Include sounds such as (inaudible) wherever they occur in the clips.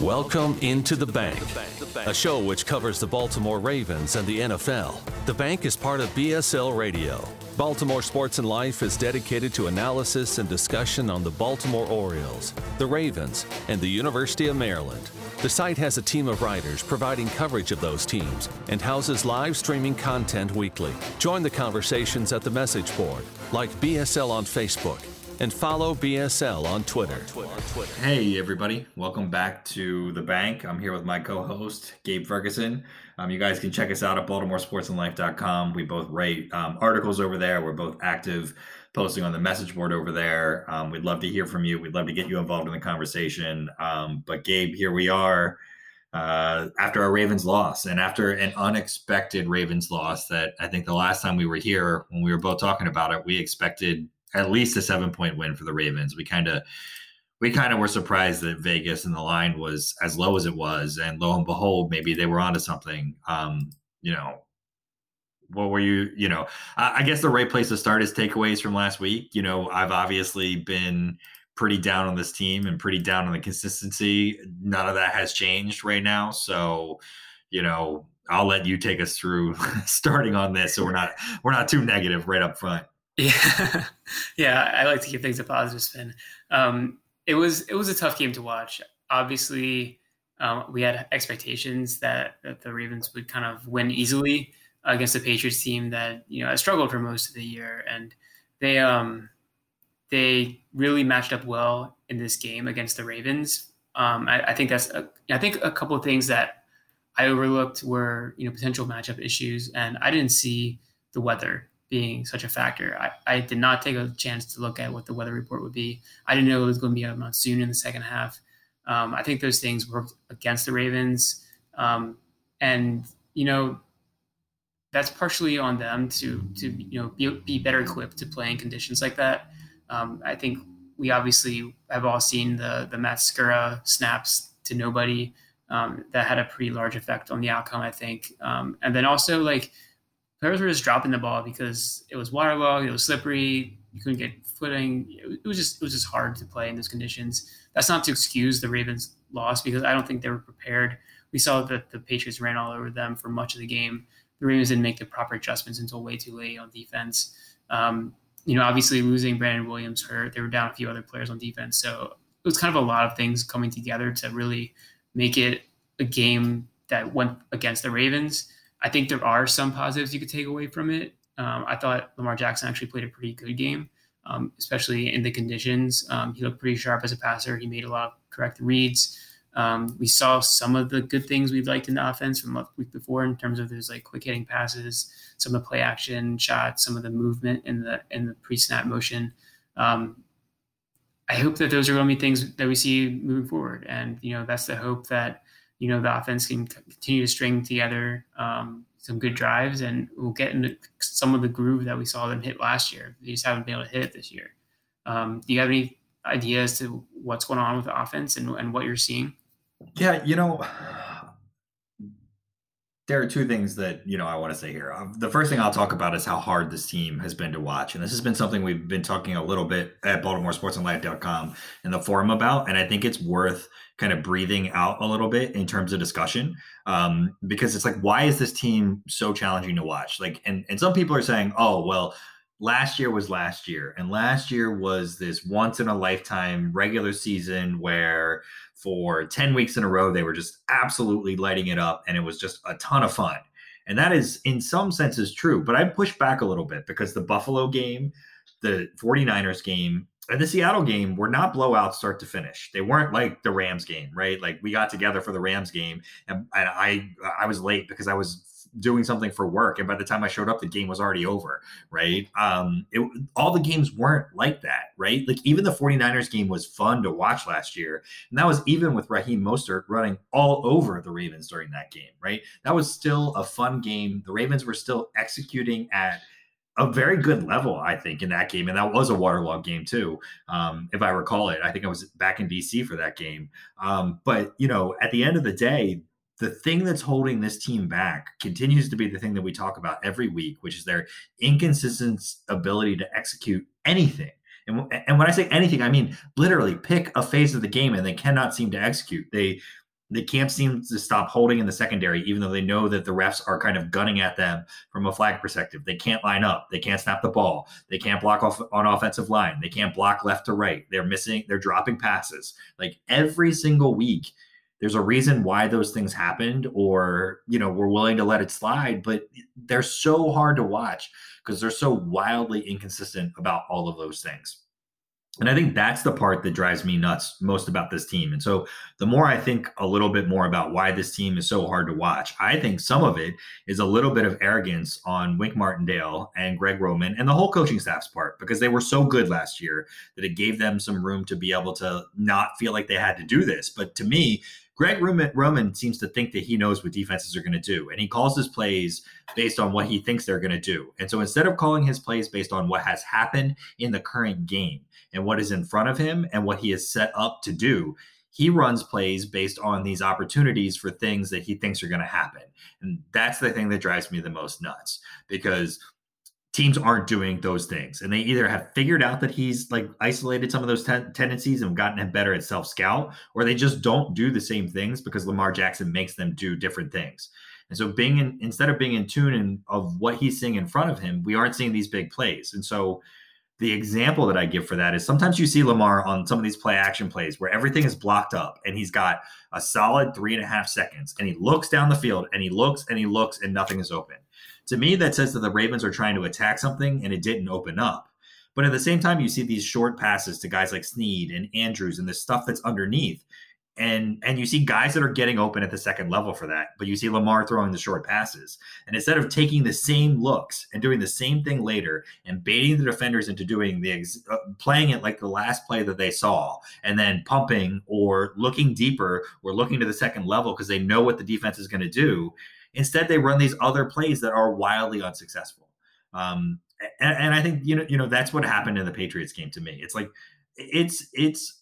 Welcome into the bank, a show which covers the Baltimore Ravens and the NFL. The bank is part of BSL Radio. Baltimore Sports and Life is dedicated to analysis and discussion on the Baltimore Orioles, the Ravens, and the University of Maryland. The site has a team of writers providing coverage of those teams and houses live streaming content weekly. Join the conversations at the message board, like BSL on Facebook and follow BSL on Twitter. Hey, everybody. Welcome back to The Bank. I'm here with my co host, Gabe Ferguson. Um, you guys can check us out at BaltimoreSportsAndLife.com. We both write um, articles over there. We're both active posting on the message board over there. Um, we'd love to hear from you. We'd love to get you involved in the conversation. Um, but, Gabe, here we are uh, after a Ravens loss and after an unexpected Ravens loss that I think the last time we were here, when we were both talking about it, we expected at least a seven point win for the Ravens. We kind of we kind of were surprised that Vegas and the line was as low as it was, and lo and behold, maybe they were onto something. Um, you know, what were you? You know, I, I guess the right place to start is takeaways from last week. You know, I've obviously been pretty down on this team and pretty down on the consistency. None of that has changed right now, so you know, I'll let you take us through (laughs) starting on this, so we're not we're not too negative right up front. Yeah, (laughs) yeah. I like to give things a positive spin. Um, it was it was a tough game to watch. Obviously, um, we had expectations that, that the Ravens would kind of win easily against the Patriots team that you know struggled for most of the year, and they um they really matched up well in this game against the Ravens. Um, I, I think that's a, I think a couple of things that I overlooked were you know potential matchup issues, and I didn't see the weather being such a factor. I, I did not take a chance to look at what the weather report would be. I didn't know it was going to be a monsoon in the second half. Um, I think those things worked against the Ravens. Um, and, you know, that's partially on them to, to you know, be, be better equipped to play in conditions like that. Um, I think we obviously have all seen the, the Matt Skura snaps to nobody. Um, that had a pretty large effect on the outcome, I think. Um, and then also, like, players were just dropping the ball because it was waterlogged, it was slippery, you couldn't get footing. It was just it was just hard to play in those conditions. That's not to excuse the Ravens' loss because I don't think they were prepared. We saw that the Patriots ran all over them for much of the game. The Ravens didn't make the proper adjustments until way too late on defense. Um, you know, obviously losing Brandon Williams hurt. They were down a few other players on defense, so it was kind of a lot of things coming together to really make it a game that went against the Ravens. I think there are some positives you could take away from it. Um, I thought Lamar Jackson actually played a pretty good game, um, especially in the conditions. Um, he looked pretty sharp as a passer. He made a lot of correct reads. Um, we saw some of the good things we liked in the offense from the week before in terms of those like quick hitting passes, some of the play action shots, some of the movement in the in the pre snap motion. Um, I hope that those are going to be things that we see moving forward, and you know that's the hope that you know the offense can continue to string together um, some good drives, and we'll get into some of the groove that we saw them hit last year. They just haven't been able to hit it this year. Um, do you have any ideas to what's going on with the offense and, and what you're seeing? Yeah, you know, there are two things that you know I want to say here. Um, the first thing I'll talk about is how hard this team has been to watch, and this has been something we've been talking a little bit at BaltimoreSportsAndLife.com in the forum about, and I think it's worth kind of breathing out a little bit in terms of discussion um, because it's like, why is this team so challenging to watch? Like, and and some people are saying, oh well, last year was last year, and last year was this once in a lifetime regular season where for 10 weeks in a row, they were just absolutely lighting it up and it was just a ton of fun. And that is, in some senses, true. But I push back a little bit because the Buffalo game, the 49ers game, and the Seattle game were not blowouts start to finish. They weren't like the Rams game, right? Like we got together for the Rams game and, and I I was late because I was doing something for work and by the time i showed up the game was already over right um it, all the games weren't like that right like even the 49ers game was fun to watch last year and that was even with raheem mostert running all over the ravens during that game right that was still a fun game the ravens were still executing at a very good level, I think, in that game. And that was a waterlogged game, too, um, if I recall it. I think I was back in DC for that game. Um, but, you know, at the end of the day, the thing that's holding this team back continues to be the thing that we talk about every week, which is their inconsistent ability to execute anything. And, and when I say anything, I mean literally pick a phase of the game and they cannot seem to execute. They they can't seem to stop holding in the secondary, even though they know that the refs are kind of gunning at them from a flag perspective. They can't line up. They can't snap the ball. They can't block off on offensive line. They can't block left to right. They're missing, they're dropping passes. Like every single week, there's a reason why those things happened, or, you know, we're willing to let it slide, but they're so hard to watch because they're so wildly inconsistent about all of those things. And I think that's the part that drives me nuts most about this team. And so the more I think a little bit more about why this team is so hard to watch, I think some of it is a little bit of arrogance on Wink Martindale and Greg Roman and the whole coaching staff's part because they were so good last year that it gave them some room to be able to not feel like they had to do this. But to me, Greg Roman, seems to think that he knows what defenses are going to do, and he calls his plays based on what he thinks they're going to do. And so instead of calling his plays based on what has happened in the current game and what is in front of him and what he is set up to do, he runs plays based on these opportunities for things that he thinks are going to happen. And that's the thing that drives me the most nuts because teams aren't doing those things. And they either have figured out that he's like isolated some of those ten- tendencies and gotten him better at self scout or they just don't do the same things because lamar jackson makes them do different things. And so being in instead of being in tune in, of what he's seeing in front of him we aren't seeing these big plays. And so the example that I give for that is sometimes you see Lamar on some of these play action plays where everything is blocked up and he's got a solid three and a half seconds and he looks down the field and he looks and he looks and nothing is open. To me, that says that the Ravens are trying to attack something and it didn't open up. But at the same time, you see these short passes to guys like Snead and Andrews and the stuff that's underneath and and you see guys that are getting open at the second level for that but you see lamar throwing the short passes and instead of taking the same looks and doing the same thing later and baiting the defenders into doing the ex- uh, playing it like the last play that they saw and then pumping or looking deeper or looking to the second level because they know what the defense is going to do instead they run these other plays that are wildly unsuccessful um, and, and i think you know you know that's what happened in the patriots game to me it's like it's it's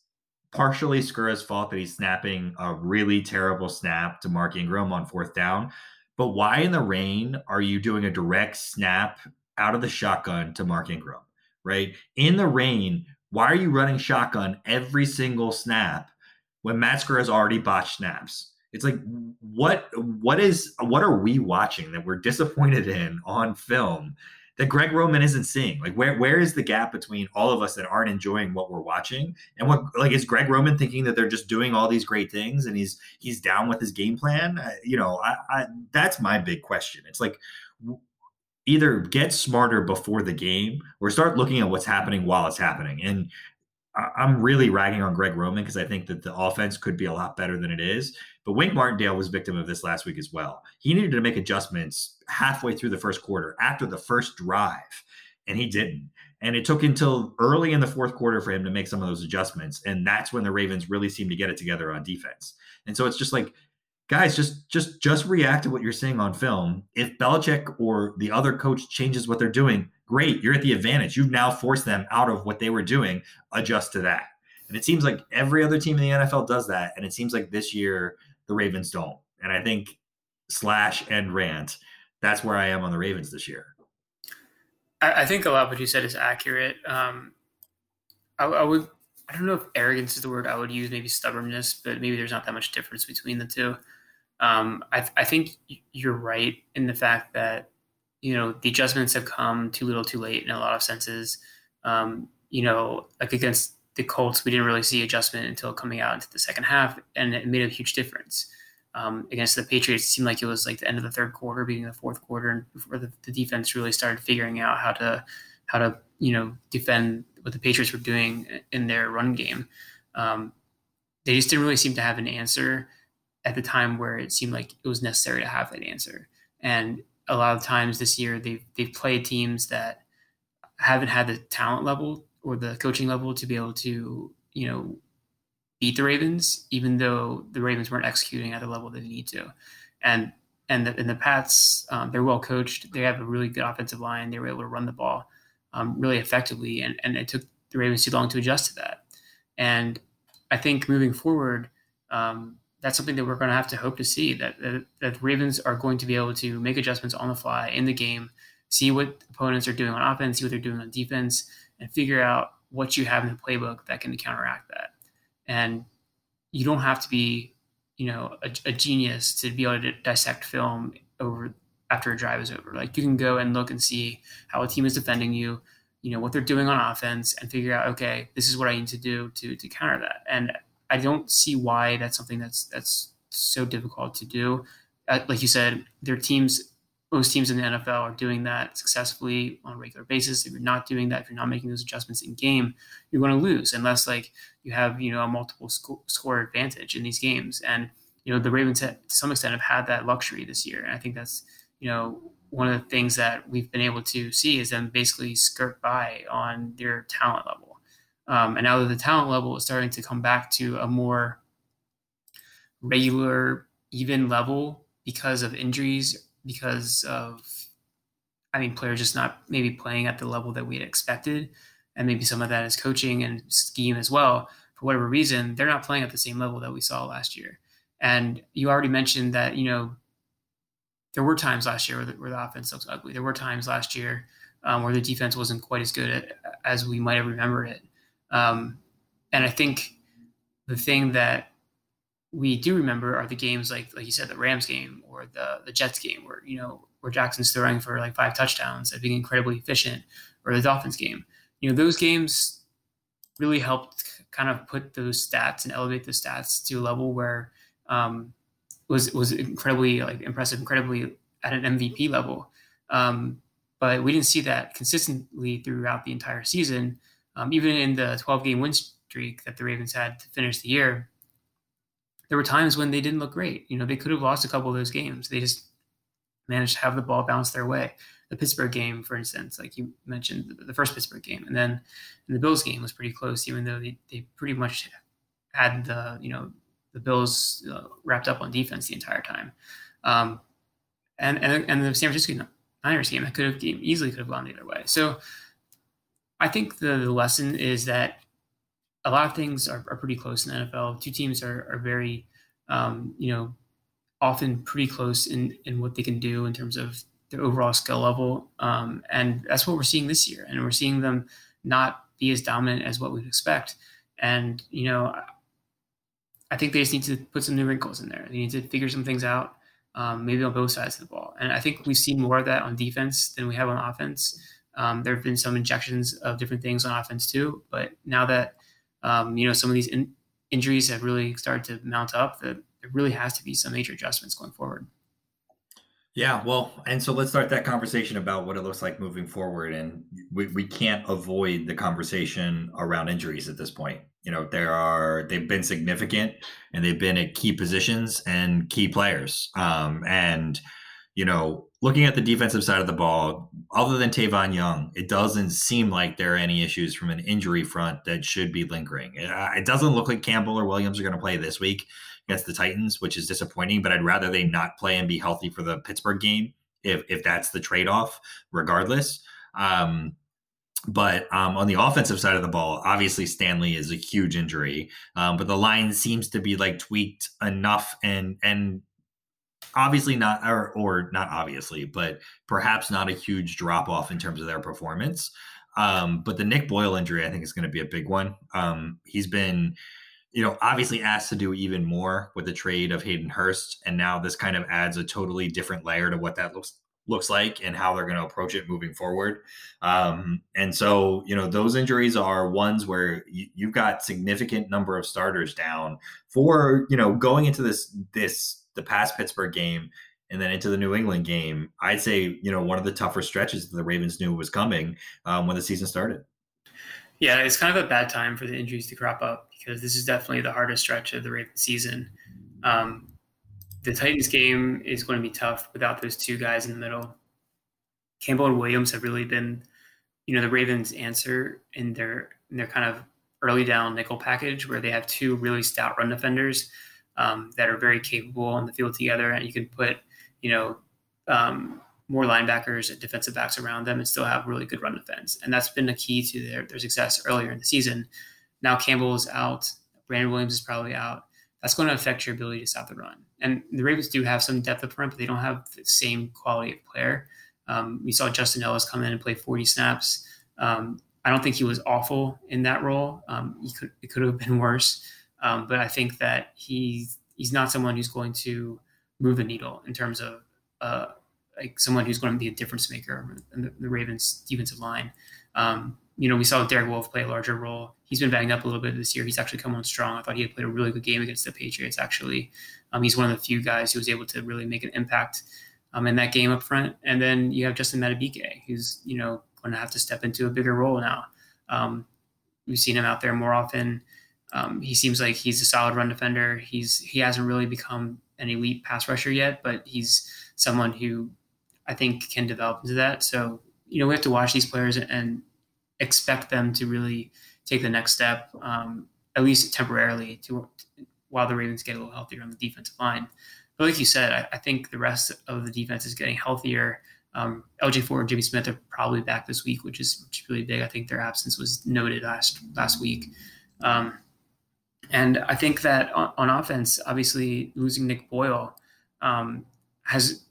partially Skura's fault that he's snapping a really terrible snap to Mark Ingram on fourth down. But why in the rain are you doing a direct snap out of the shotgun to Mark Ingram? Right? In the rain, why are you running shotgun every single snap when Matt Skura has already botched snaps? It's like what what is what are we watching that we're disappointed in on film that Greg Roman isn't seeing? Like where where is the gap between all of us that aren't enjoying what we're watching and what like is Greg Roman thinking that they're just doing all these great things and he's he's down with his game plan? you know, I, I that's my big question. It's like either get smarter before the game or start looking at what's happening while it's happening. And I'm really ragging on Greg Roman because I think that the offense could be a lot better than it is. But Wink Martindale was victim of this last week as well. He needed to make adjustments halfway through the first quarter after the first drive, and he didn't. And it took until early in the fourth quarter for him to make some of those adjustments. And that's when the Ravens really seemed to get it together on defense. And so it's just like, guys, just just just react to what you're seeing on film. If Belichick or the other coach changes what they're doing, great, you're at the advantage. You've now forced them out of what they were doing, adjust to that. And it seems like every other team in the NFL does that. And it seems like this year the Ravens don't. And I think slash and rant, that's where I am on the Ravens this year. I, I think a lot of what you said is accurate. Um, I, I would, I don't know if arrogance is the word I would use, maybe stubbornness, but maybe there's not that much difference between the two. Um, I, I think you're right in the fact that you know the adjustments have come too little, too late in a lot of senses. Um, you know, like against the Colts, we didn't really see adjustment until coming out into the second half, and it made a huge difference. Um, against the Patriots, it seemed like it was like the end of the third quarter, of the fourth quarter, and before the, the defense really started figuring out how to how to you know defend what the Patriots were doing in their run game. Um, they just didn't really seem to have an answer at the time where it seemed like it was necessary to have that answer. And a lot of times this year they've they've played teams that haven't had the talent level or the coaching level to be able to you know beat the Ravens, even though the Ravens weren't executing at the level they need to. And and the, and the Pats, um, they're well coached. They have a really good offensive line. They were able to run the ball um, really effectively, and and it took the Ravens too long to adjust to that. And I think moving forward, um, that's something that we're going to have to hope to see that, that that Ravens are going to be able to make adjustments on the fly in the game, see what opponents are doing on offense, see what they're doing on defense, and figure out what you have in the playbook that can counteract that. And you don't have to be, you know a, a, genius to be able to dissect film over after a drive is over. Like you can go and look and see how a team is defending you, you know what they're doing on offense, and figure out okay, this is what I need to do to to counter that. And I don't see why that's something that's that's so difficult to do. Uh, like you said, their teams most teams in the NFL are doing that successfully on a regular basis. If you're not doing that, if you're not making those adjustments in game, you're going to lose unless like you have you know a multiple sco- score advantage in these games. And you know the Ravens to some extent have had that luxury this year, and I think that's you know one of the things that we've been able to see is them basically skirt by on their talent level. Um, and now that the talent level is starting to come back to a more regular, even level because of injuries because of I mean players just not maybe playing at the level that we had expected, and maybe some of that is coaching and scheme as well. For whatever reason, they're not playing at the same level that we saw last year. And you already mentioned that you know there were times last year where the, where the offense looks ugly. There were times last year um, where the defense wasn't quite as good at, as we might have remembered it. Um, and I think the thing that we do remember are the games like like you said the Rams game or the the Jets game where you know where Jackson's throwing for like five touchdowns and being incredibly efficient or the Dolphins game. You know those games really helped kind of put those stats and elevate the stats to a level where um, was was incredibly like impressive, incredibly at an MVP level. Um, but we didn't see that consistently throughout the entire season. Um, even in the 12 game win streak that the Ravens had to finish the year, there were times when they didn't look great. You know, they could have lost a couple of those games. They just managed to have the ball bounce their way. The Pittsburgh game, for instance, like you mentioned, the first Pittsburgh game, and then the Bills game was pretty close, even though they, they pretty much had the you know the Bills uh, wrapped up on defense the entire time. Um, and, and and the San Francisco Niners game, that could have easily could have gone the other way. So I think the, the lesson is that a lot of things are, are pretty close in the NFL. Two teams are, are very, um, you know, often pretty close in, in what they can do in terms of their overall skill level. Um, and that's what we're seeing this year. And we're seeing them not be as dominant as what we'd expect. And, you know, I think they just need to put some new wrinkles in there. They need to figure some things out, um, maybe on both sides of the ball. And I think we've seen more of that on defense than we have on offense. Um, there have been some injections of different things on offense too. But now that um, you know, some of these in- injuries have really started to mount up. That there really has to be some major adjustments going forward. Yeah, well, and so let's start that conversation about what it looks like moving forward. And we, we can't avoid the conversation around injuries at this point. You know, there are they've been significant and they've been at key positions and key players. Um, and you know, looking at the defensive side of the ball, other than Tavon Young, it doesn't seem like there are any issues from an injury front that should be lingering. Uh, it doesn't look like Campbell or Williams are going to play this week against the Titans, which is disappointing. But I'd rather they not play and be healthy for the Pittsburgh game if if that's the trade off, regardless. Um, but um, on the offensive side of the ball, obviously Stanley is a huge injury, um, but the line seems to be like tweaked enough and and obviously not or, or not obviously but perhaps not a huge drop off in terms of their performance um, but the nick boyle injury i think is going to be a big one um, he's been you know obviously asked to do even more with the trade of hayden hurst and now this kind of adds a totally different layer to what that looks looks like and how they're going to approach it moving forward. Um, and so, you know, those injuries are ones where you, you've got significant number of starters down for, you know, going into this this the past Pittsburgh game and then into the New England game, I'd say you know one of the tougher stretches that the Ravens knew was coming um, when the season started. Yeah, it's kind of a bad time for the injuries to crop up because this is definitely the hardest stretch of the Ravens season. Um, the Titans game is going to be tough without those two guys in the middle. Campbell and Williams have really been, you know, the Ravens' answer in their in their kind of early down nickel package where they have two really stout run defenders um, that are very capable on the field together, and you can put you know um, more linebackers and defensive backs around them and still have really good run defense. And that's been a key to their, their success earlier in the season. Now Campbell is out. Brandon Williams is probably out. That's going to affect your ability to stop the run. And the Ravens do have some depth up front, but they don't have the same quality of player. Um, we saw Justin Ellis come in and play 40 snaps. Um, I don't think he was awful in that role. Um, he could it could have been worse. Um, but I think that he he's not someone who's going to move the needle in terms of uh, like someone who's going to be a difference maker in the, the Ravens defensive line. Um, you know, we saw Derek Wolfe play a larger role. He's been banged up a little bit this year. He's actually come on strong. I thought he had played a really good game against the Patriots. Actually, um, he's one of the few guys who was able to really make an impact um, in that game up front. And then you have Justin Madubuike, who's you know going to have to step into a bigger role now. Um, we've seen him out there more often. Um, he seems like he's a solid run defender. He's he hasn't really become an elite pass rusher yet, but he's someone who I think can develop into that. So you know we have to watch these players and expect them to really take the next step, um, at least temporarily, to while the Ravens get a little healthier on the defensive line. But like you said, I, I think the rest of the defense is getting healthier. Um, LJ Fort and Jimmy Smith are probably back this week, which is, which is really big. I think their absence was noted last last week. Um, and I think that on, on, offense, obviously losing Nick Boyle um, has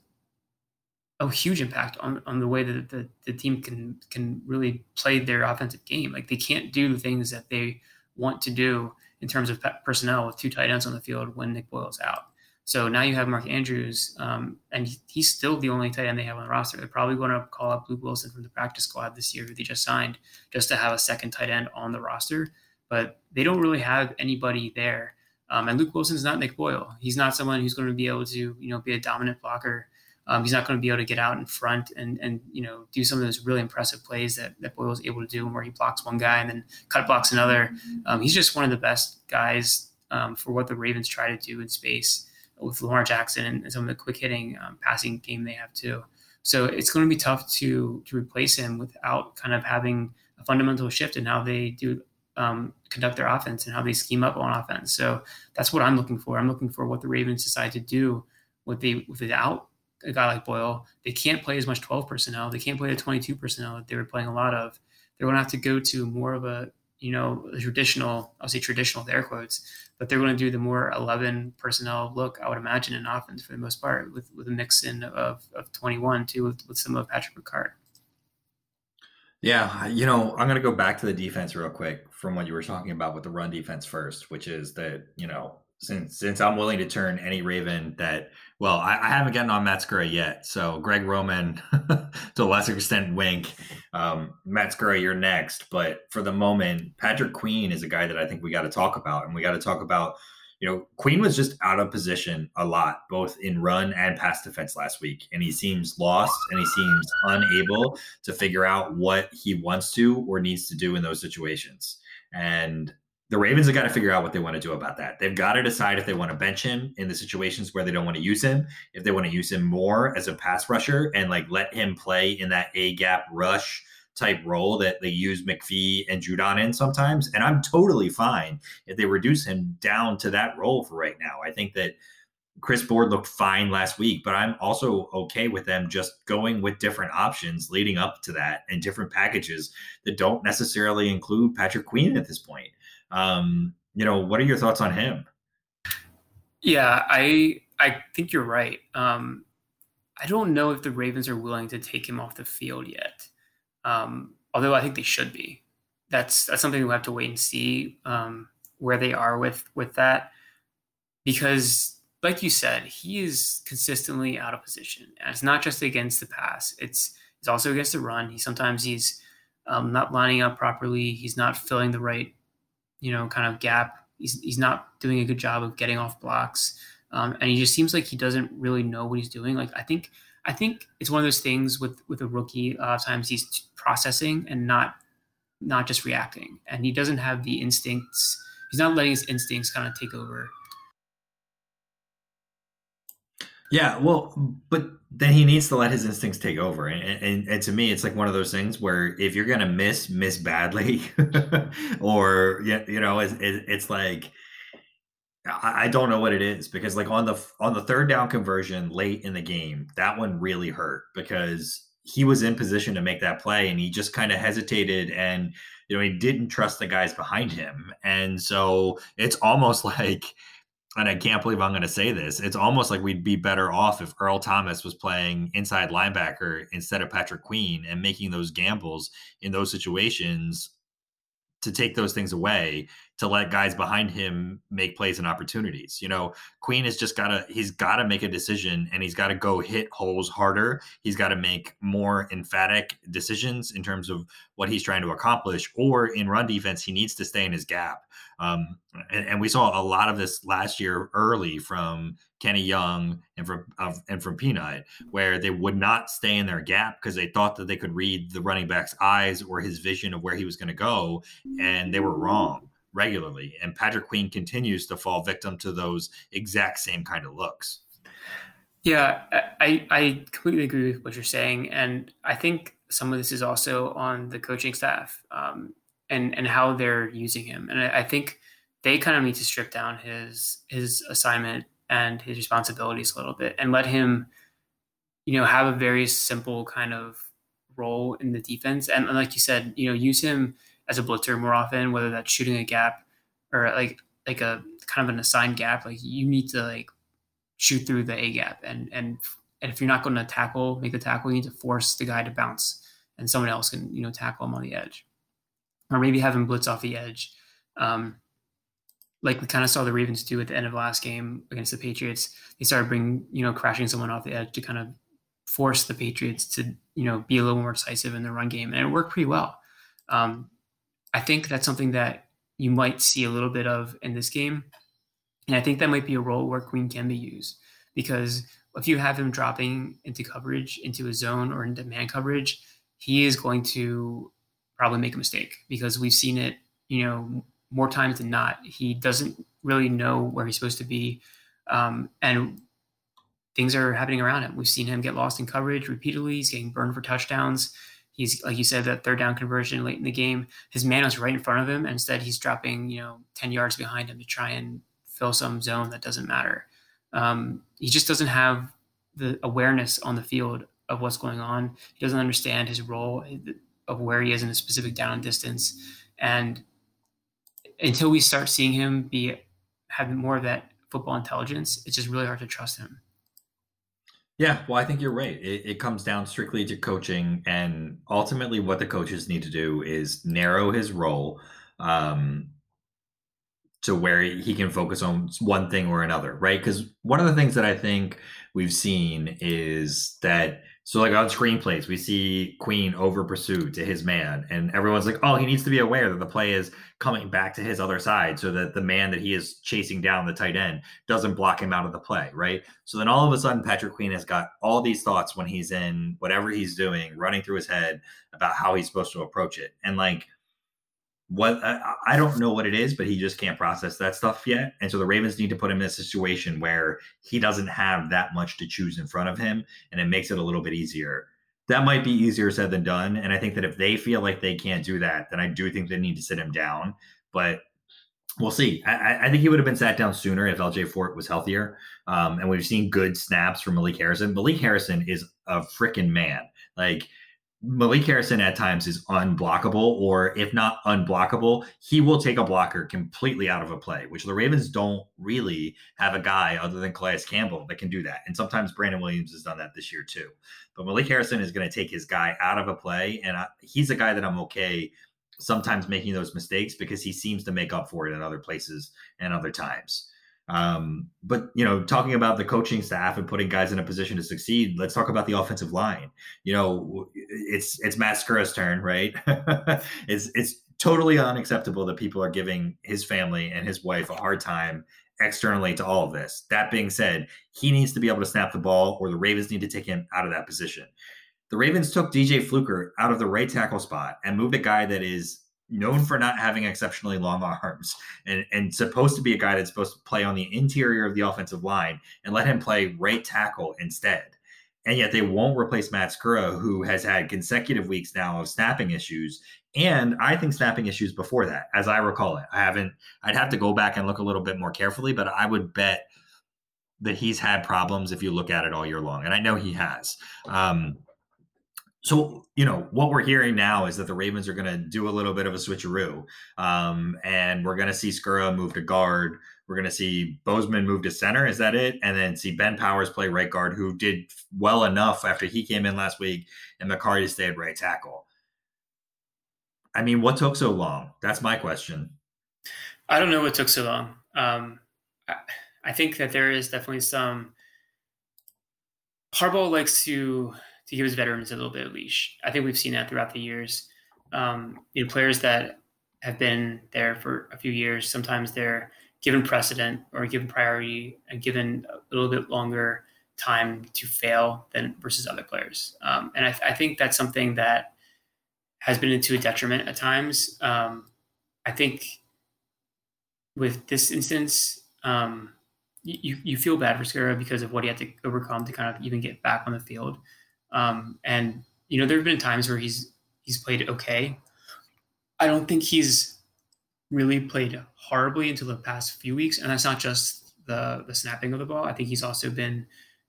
a huge impact on, on the way that the, the team can can really play their offensive game. Like they can't do the things that they want to do in terms of personnel with two tight ends on the field when Nick Boyle's out. So now you have Mark Andrews, um, and he's still the only tight end they have on the roster. They're probably going to call up Luke Wilson from the practice squad this year, who they just signed, just to have a second tight end on the roster. But they don't really have anybody there. Um, and Luke Wilson's not Nick Boyle. He's not someone who's going to be able to, you know, be a dominant blocker um, he's not going to be able to get out in front and and you know do some of those really impressive plays that that Boyle was able to do, where he blocks one guy and then cut blocks another. Um, he's just one of the best guys um, for what the Ravens try to do in space with Lamar Jackson and some of the quick hitting um, passing game they have too. So it's going to be tough to to replace him without kind of having a fundamental shift in how they do um, conduct their offense and how they scheme up on offense. So that's what I'm looking for. I'm looking for what the Ravens decide to do with the without a guy like Boyle, they can't play as much 12 personnel. They can't play the 22 personnel that they were playing a lot of. They're going to have to go to more of a, you know, traditional, I'll say traditional with air quotes, but they're going to do the more 11 personnel look, I would imagine, in offense for the most part, with, with a mix in of, of 21 too, with, with some of Patrick Ricard. Yeah, you know, I'm going to go back to the defense real quick from what you were talking about with the run defense first, which is that, you know, since since I'm willing to turn any Raven that well, I, I haven't gotten on Matt Skura yet. So Greg Roman, (laughs) to a lesser extent, Wink. Um, Matt Skura, you're next. But for the moment, Patrick Queen is a guy that I think we got to talk about, and we got to talk about. You know, Queen was just out of position a lot, both in run and pass defense last week, and he seems lost and he seems unable to figure out what he wants to or needs to do in those situations. And the Ravens have got to figure out what they want to do about that. They've got to decide if they want to bench him in the situations where they don't want to use him, if they want to use him more as a pass rusher and like let him play in that A gap rush type role that they use McPhee and Judon in sometimes. And I'm totally fine if they reduce him down to that role for right now. I think that Chris Board looked fine last week, but I'm also okay with them just going with different options leading up to that and different packages that don't necessarily include Patrick Queen at this point. Um, you know, what are your thoughts on him? Yeah, I I think you're right. Um, I don't know if the Ravens are willing to take him off the field yet. Um, although I think they should be. That's that's something we have to wait and see um, where they are with with that, because like you said, he is consistently out of position, and it's not just against the pass. It's it's also against the run. He sometimes he's um, not lining up properly. He's not filling the right you know, kind of gap. He's, he's not doing a good job of getting off blocks. Um, and he just seems like he doesn't really know what he's doing. Like I think I think it's one of those things with with a rookie. A lot of times he's processing and not not just reacting, and he doesn't have the instincts. He's not letting his instincts kind of take over. Yeah, well, but then he needs to let his instincts take over, and, and, and to me, it's like one of those things where if you're gonna miss, miss badly, (laughs) or you know, it's, it's like I don't know what it is because like on the on the third down conversion late in the game, that one really hurt because he was in position to make that play and he just kind of hesitated and you know he didn't trust the guys behind him, and so it's almost (laughs) like and I can't believe I'm going to say this. It's almost like we'd be better off if Earl Thomas was playing inside linebacker instead of Patrick Queen and making those gambles in those situations to take those things away to let guys behind him make plays and opportunities. You know, Queen has just got to he's got to make a decision and he's got to go hit holes harder. He's got to make more emphatic decisions in terms of what he's trying to accomplish or in run defense he needs to stay in his gap. Um, and, and, we saw a lot of this last year early from Kenny Young and from and from Peanut, where they would not stay in their gap because they thought that they could read the running back's eyes or his vision of where he was going to go, and they were wrong regularly. And Patrick Queen continues to fall victim to those exact same kind of looks. Yeah, I, I completely agree with what you're saying. And I think some of this is also on the coaching staff um, and, and how they're using him. And I, I think they kind of need to strip down his his assignment and his responsibilities a little bit and let him, you know, have a very simple kind of role in the defense. And like you said, you know, use him as a blitzer more often, whether that's shooting a gap or like like a kind of an assigned gap. Like you need to like shoot through the A gap and and and if you're not going to tackle, make the tackle, you need to force the guy to bounce and someone else can, you know, tackle him on the edge. Or maybe have him blitz off the edge. Um, like we kind of saw the Ravens do at the end of the last game against the Patriots. They started bringing, you know, crashing someone off the edge to kind of force the Patriots to, you know, be a little more decisive in the run game. And it worked pretty well. Um, I think that's something that you might see a little bit of in this game. And I think that might be a role where Queen can be used because if you have him dropping into coverage, into a zone or into man coverage, he is going to probably make a mistake because we've seen it, you know, more times than not. He doesn't really know where he's supposed to be. Um, and things are happening around him. We've seen him get lost in coverage repeatedly. He's getting burned for touchdowns. He's like you said, that third down conversion late in the game. His man was right in front of him, and instead he's dropping, you know, ten yards behind him to try and fill some zone that doesn't matter. Um, he just doesn't have the awareness on the field of what's going on. He doesn't understand his role of where he is in a specific down distance, and until we start seeing him be have more of that football intelligence, it's just really hard to trust him. Yeah, well, I think you're right. It, it, comes down strictly to coaching, and ultimately, what the coaches need to do is narrow his role um, to where he can focus on one thing or another, right? Because one of the things that I think we've seen is that so like on screenplays, we see Queen over pursue to his man, and everyone's like, "Oh, he needs to be aware that the play is coming back to his other side, so that the man that he is chasing down the tight end doesn't block him out of the play." Right. So then all of a sudden, Patrick Queen has got all these thoughts when he's in whatever he's doing, running through his head about how he's supposed to approach it, and like what I, I, don't know what it is, but he just can't process that stuff yet. And so the Ravens need to put him in a situation where he doesn't have that much to choose in front of him, and it makes it a little bit easier. That might be easier said than done. And I think that if they feel like they can't do that, then I do think they need to sit him down. But we'll see. I, I think he would have been sat down sooner if LJ Fort was healthier. Um, and we've seen good snaps from Malik Harrison. Malik Harrison is a freaking man. Like Malik Harrison at times is unblockable, or if not unblockable, he will take a blocker completely out of a play, which the Ravens don't really have a guy other than Calais Campbell that can do that. And sometimes Brandon Williams has done that this year too. But Malik Harrison is going to take his guy out of a play, and I, he's a guy that I'm okay sometimes making those mistakes because he seems to make up for it in other places and other times. Um, but you know, talking about the coaching staff and putting guys in a position to succeed, let's talk about the offensive line. You know, it's it's Matt Skura's turn, right? (laughs) it's it's totally unacceptable that people are giving his family and his wife a hard time externally to all of this. That being said, he needs to be able to snap the ball, or the Ravens need to take him out of that position. The Ravens took DJ Fluker out of the right tackle spot and moved a guy that is known for not having exceptionally long arms and, and supposed to be a guy that's supposed to play on the interior of the offensive line and let him play right tackle instead. And yet they won't replace Matt Skura, who has had consecutive weeks now of snapping issues. And I think snapping issues before that, as I recall it. I haven't, I'd have to go back and look a little bit more carefully, but I would bet that he's had problems if you look at it all year long. And I know he has. Um, so you know what we're hearing now is that the Ravens are going to do a little bit of a switcheroo, um, and we're going to see Skura move to guard. We're going to see Bozeman move to center. Is that it? And then see Ben Powers play right guard, who did well enough after he came in last week, and Mekari stayed right tackle. I mean, what took so long? That's my question. I don't know what took so long. Um, I, I think that there is definitely some. Harbaugh likes to to give his veterans a little bit of leash. I think we've seen that throughout the years. Um, you know, players that have been there for a few years, sometimes they're given precedent or given priority and given a little bit longer time to fail than versus other players. Um, and I, I, think that's something that has been into a detriment at times. Um, I think with this instance, um, you, you feel bad for Skura because of what he had to overcome to kind of even get back on the field. Um, and you know, there have been times where he's he's played okay. I don't think he's really played horribly until the past few weeks, and that's not just the the snapping of the ball. I think he's also been,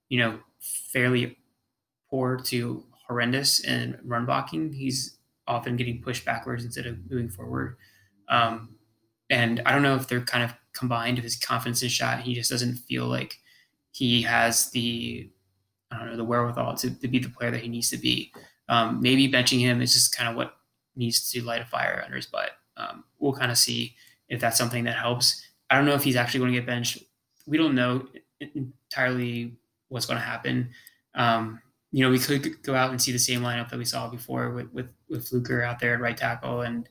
you know, fairly poor to horrendous in run blocking. He's often getting pushed backwards instead of moving forward. Um, and I don't know if they're kind of combined with his confidence in shot. He just doesn't feel like he has the I don't know the wherewithal to, to be the player that he needs to be. Um, maybe benching him is just kind of what needs to light a fire under his butt. Um, we'll kind of see if that's something that helps. I don't know if he's actually going to get benched. We don't know entirely what's going to happen. Um, you know, we could go out and see the same lineup that we saw before with with, with Fluker out there at right tackle and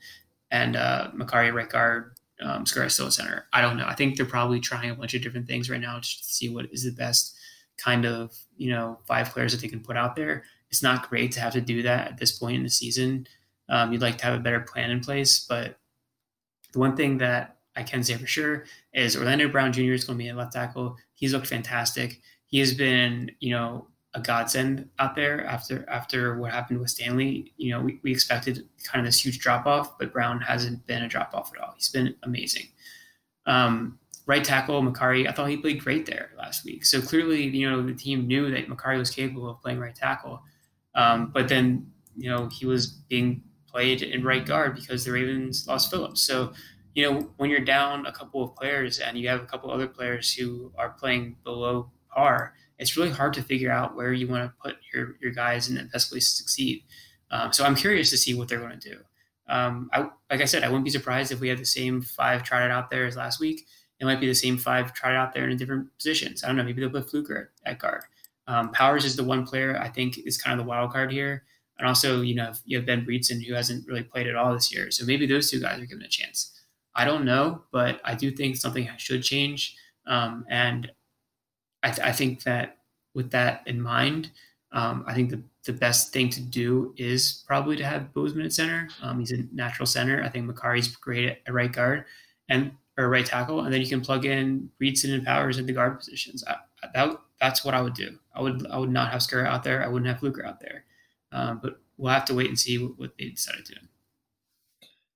and uh, Mekari right guard, um, Skura still center. I don't know. I think they're probably trying a bunch of different things right now to see what is the best kind of you know five players that they can put out there. It's not great to have to do that at this point in the season. Um, you'd like to have a better plan in place, but the one thing that I can say for sure is Orlando Brown Jr. is going to be a left tackle. He's looked fantastic. He has been, you know, a godsend out there after after what happened with Stanley. You know, we, we expected kind of this huge drop off, but Brown hasn't been a drop off at all. He's been amazing. Um, right tackle Mekari, I thought he played great there last week. So clearly, you know, the team knew that Mekari was capable of playing right tackle. Um, but then, you know, he was being played in right guard because the Ravens lost Phillips. So, you know, when you're down a couple of players and you have a couple other players who are playing below par, it's really hard to figure out where you want to put your, your guys in the best place to succeed. Um, so I'm curious to see what they're going to do. Um, I, like I said, I wouldn't be surprised if we had the same five tried out there as last week. It might be the same five tried out there in different positions. I don't know. Maybe they'll put Fluker at, at guard. Um, Powers is the one player I think is kind of the wild card here. And also, you know, you have Ben Bredeson who hasn't really played at all this year. So maybe those two guys are given a chance. I don't know, but I do think something should change. Um, and I, th- I, think that with that in mind, um, I think the, the best thing to do is probably to have Bozeman at center. Um, he's a natural center. I think Mekari's great at, at right guard and or right tackle, and then you can plug in Bredeson and Powers at the guard positions. I, that that's what I would do. I would I would not have Skura out there. I wouldn't have Fluker out there. Um, but we'll have to wait and see what, what they decide to do.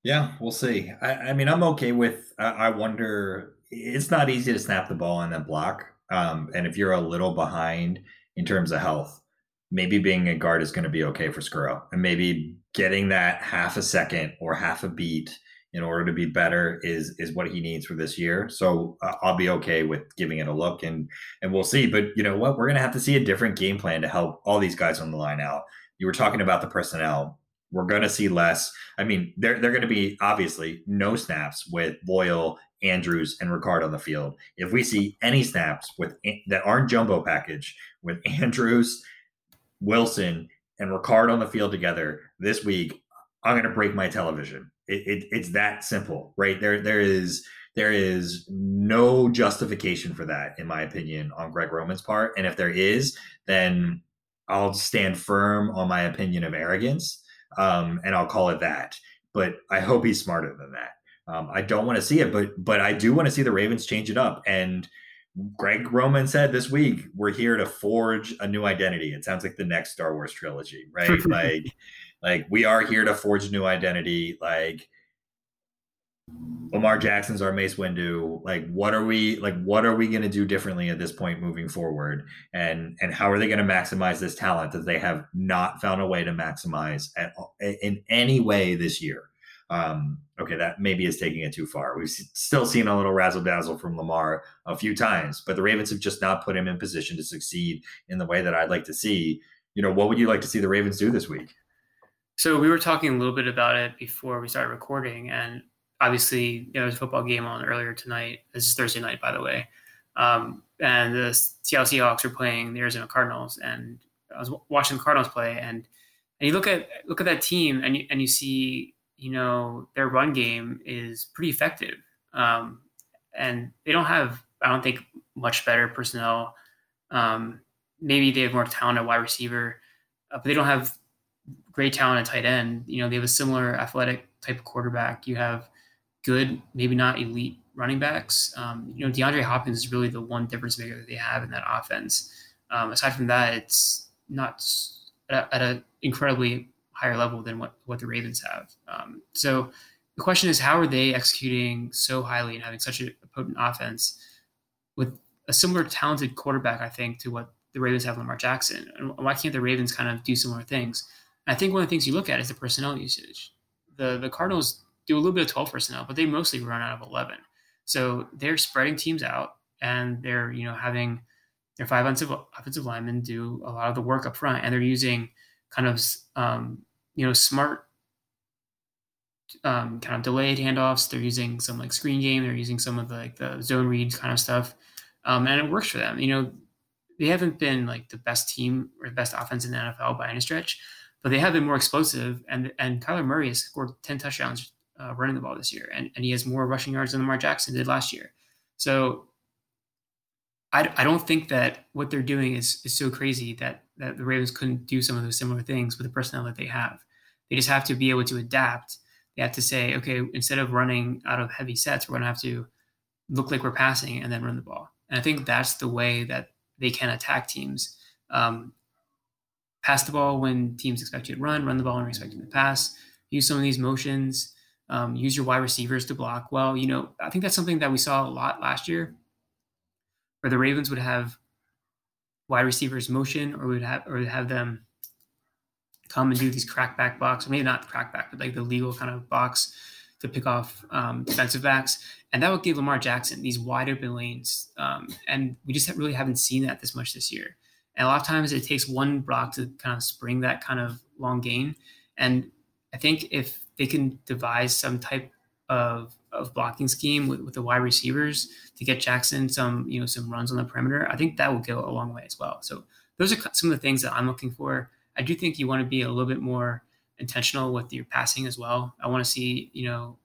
Yeah, we'll see. I, I mean, I'm okay with. I, I, wonder. It's not easy to snap the ball and then block. Um, and if you're a little behind in terms of health, maybe being a guard is going to be okay for Skura, and maybe getting that half a second or half a beat in order to be better is is what he needs for this year. So uh, I'll be okay with giving it a look, and and we'll see. But you know what? We're going to have to see a different game plan to help all these guys on the line out you were talking about the personnel. We're going to see less. I mean, they're, they're going to be obviously no snaps with Boyle, Andrews, and Ricard on the field. If we see any snaps with that aren't jumbo package with (laughs) Andrews, Wilson, and Ricard on the field together this week, I'm going to break my television. It, it, it's that simple, right? There, there is there is no justification for that, in my opinion, on Greg Roman's part. And if there is, then I'll stand firm on my opinion of arrogance, um, and I'll call it that. But I hope he's smarter than that. Um, I don't want to see it, but but I do want to see the Ravens change it up. And Greg Roman said this week, we're here to forge a new identity. It sounds like the next Star Wars trilogy, right? (laughs) like, like we are here to forge a new identity. Like Lamar Jackson's our Mace Windu. Like, what are we like? What are we going to do differently at this point moving forward? And and how are they going to maximize this talent that they have not found a way to maximize at, in any way this year? Um, okay, that maybe is taking it too far. We've still seen a little razzle dazzle from Lamar a few times, but the Ravens have just not put him in position to succeed in the way that I'd like to see. You know, what would you like to see the Ravens do this week? So we were talking a little bit about it before we started recording, and obviously, you know, there's a football game on earlier tonight. This is Thursday night, by the way. Um, and the Seattle Seahawks are playing the Arizona Cardinals, and I was watching the Cardinals play, and and you look at look at that team, and you and you see, you know, their run game is pretty effective, um, and they don't have, I don't think, much better personnel. Um, maybe they have more talent at wide receiver, uh, but they don't have great talent at tight end. You know, they have a similar athletic type of quarterback. You have good, maybe not elite running backs. Um, you know, DeAndre Hopkins is really the one difference maker that they have in that offense. Um, aside from that, it's not at, an incredibly higher level than what, what the Ravens have. Um, so the question is, how are they executing so highly and having such a potent offense with a similar talented quarterback, I think, to what the Ravens have Lamar Jackson? And why can't the Ravens kind of do similar things? And I think one of the things you look at is the personnel usage. The the Cardinals do a little bit of 12 personnel, but they mostly run out of 11. So they're spreading teams out and they're, you know, having their five offensive, linemen do a lot of the work up front and they're using kind of, um, you know, smart um, kind of delayed handoffs. They're using some like screen game. They're using some of the, like the zone read kind of stuff. Um, and it works for them. You know, they haven't been like the best team or the best offense in the NFL by any stretch, but they have been more explosive. And and Kyler Murray has scored 10 touchdowns uh, running the ball this year, and, and he has more rushing yards than Lamar Jackson did last year. So I, I don't think that what they're doing is, is so crazy that, that the Ravens couldn't do some of those similar things with the personnel that they have. They just have to be able to adapt. They have to say, okay, instead of running out of heavy sets, we're going to have to look like we're passing and then run the ball. And I think that's the way that they can attack teams. Um, pass the ball when teams expect you to run, run the ball when you're expecting to pass. Use some of these motions um, use your wide receivers to block well. You know, I think that's something that we saw a lot last year, where the Ravens would have wide receivers motion, or would have or would have them come and do these crackback blocks, or maybe not crackback, but like the legal kind of box to pick off um, defensive backs, and that would give Lamar Jackson these wide open lanes. Um, and we just really haven't seen that this much this year. And a lot of times it takes one block to kind of spring that kind of long gain. And I think if they can devise some type of, of blocking scheme with, with the wide receivers to get Jackson some you know some runs on the perimeter, I think that will go a long way as well. So those are some of the things that I'm looking for. I do think you want to be a little bit more intentional with your passing as well. I want to see you know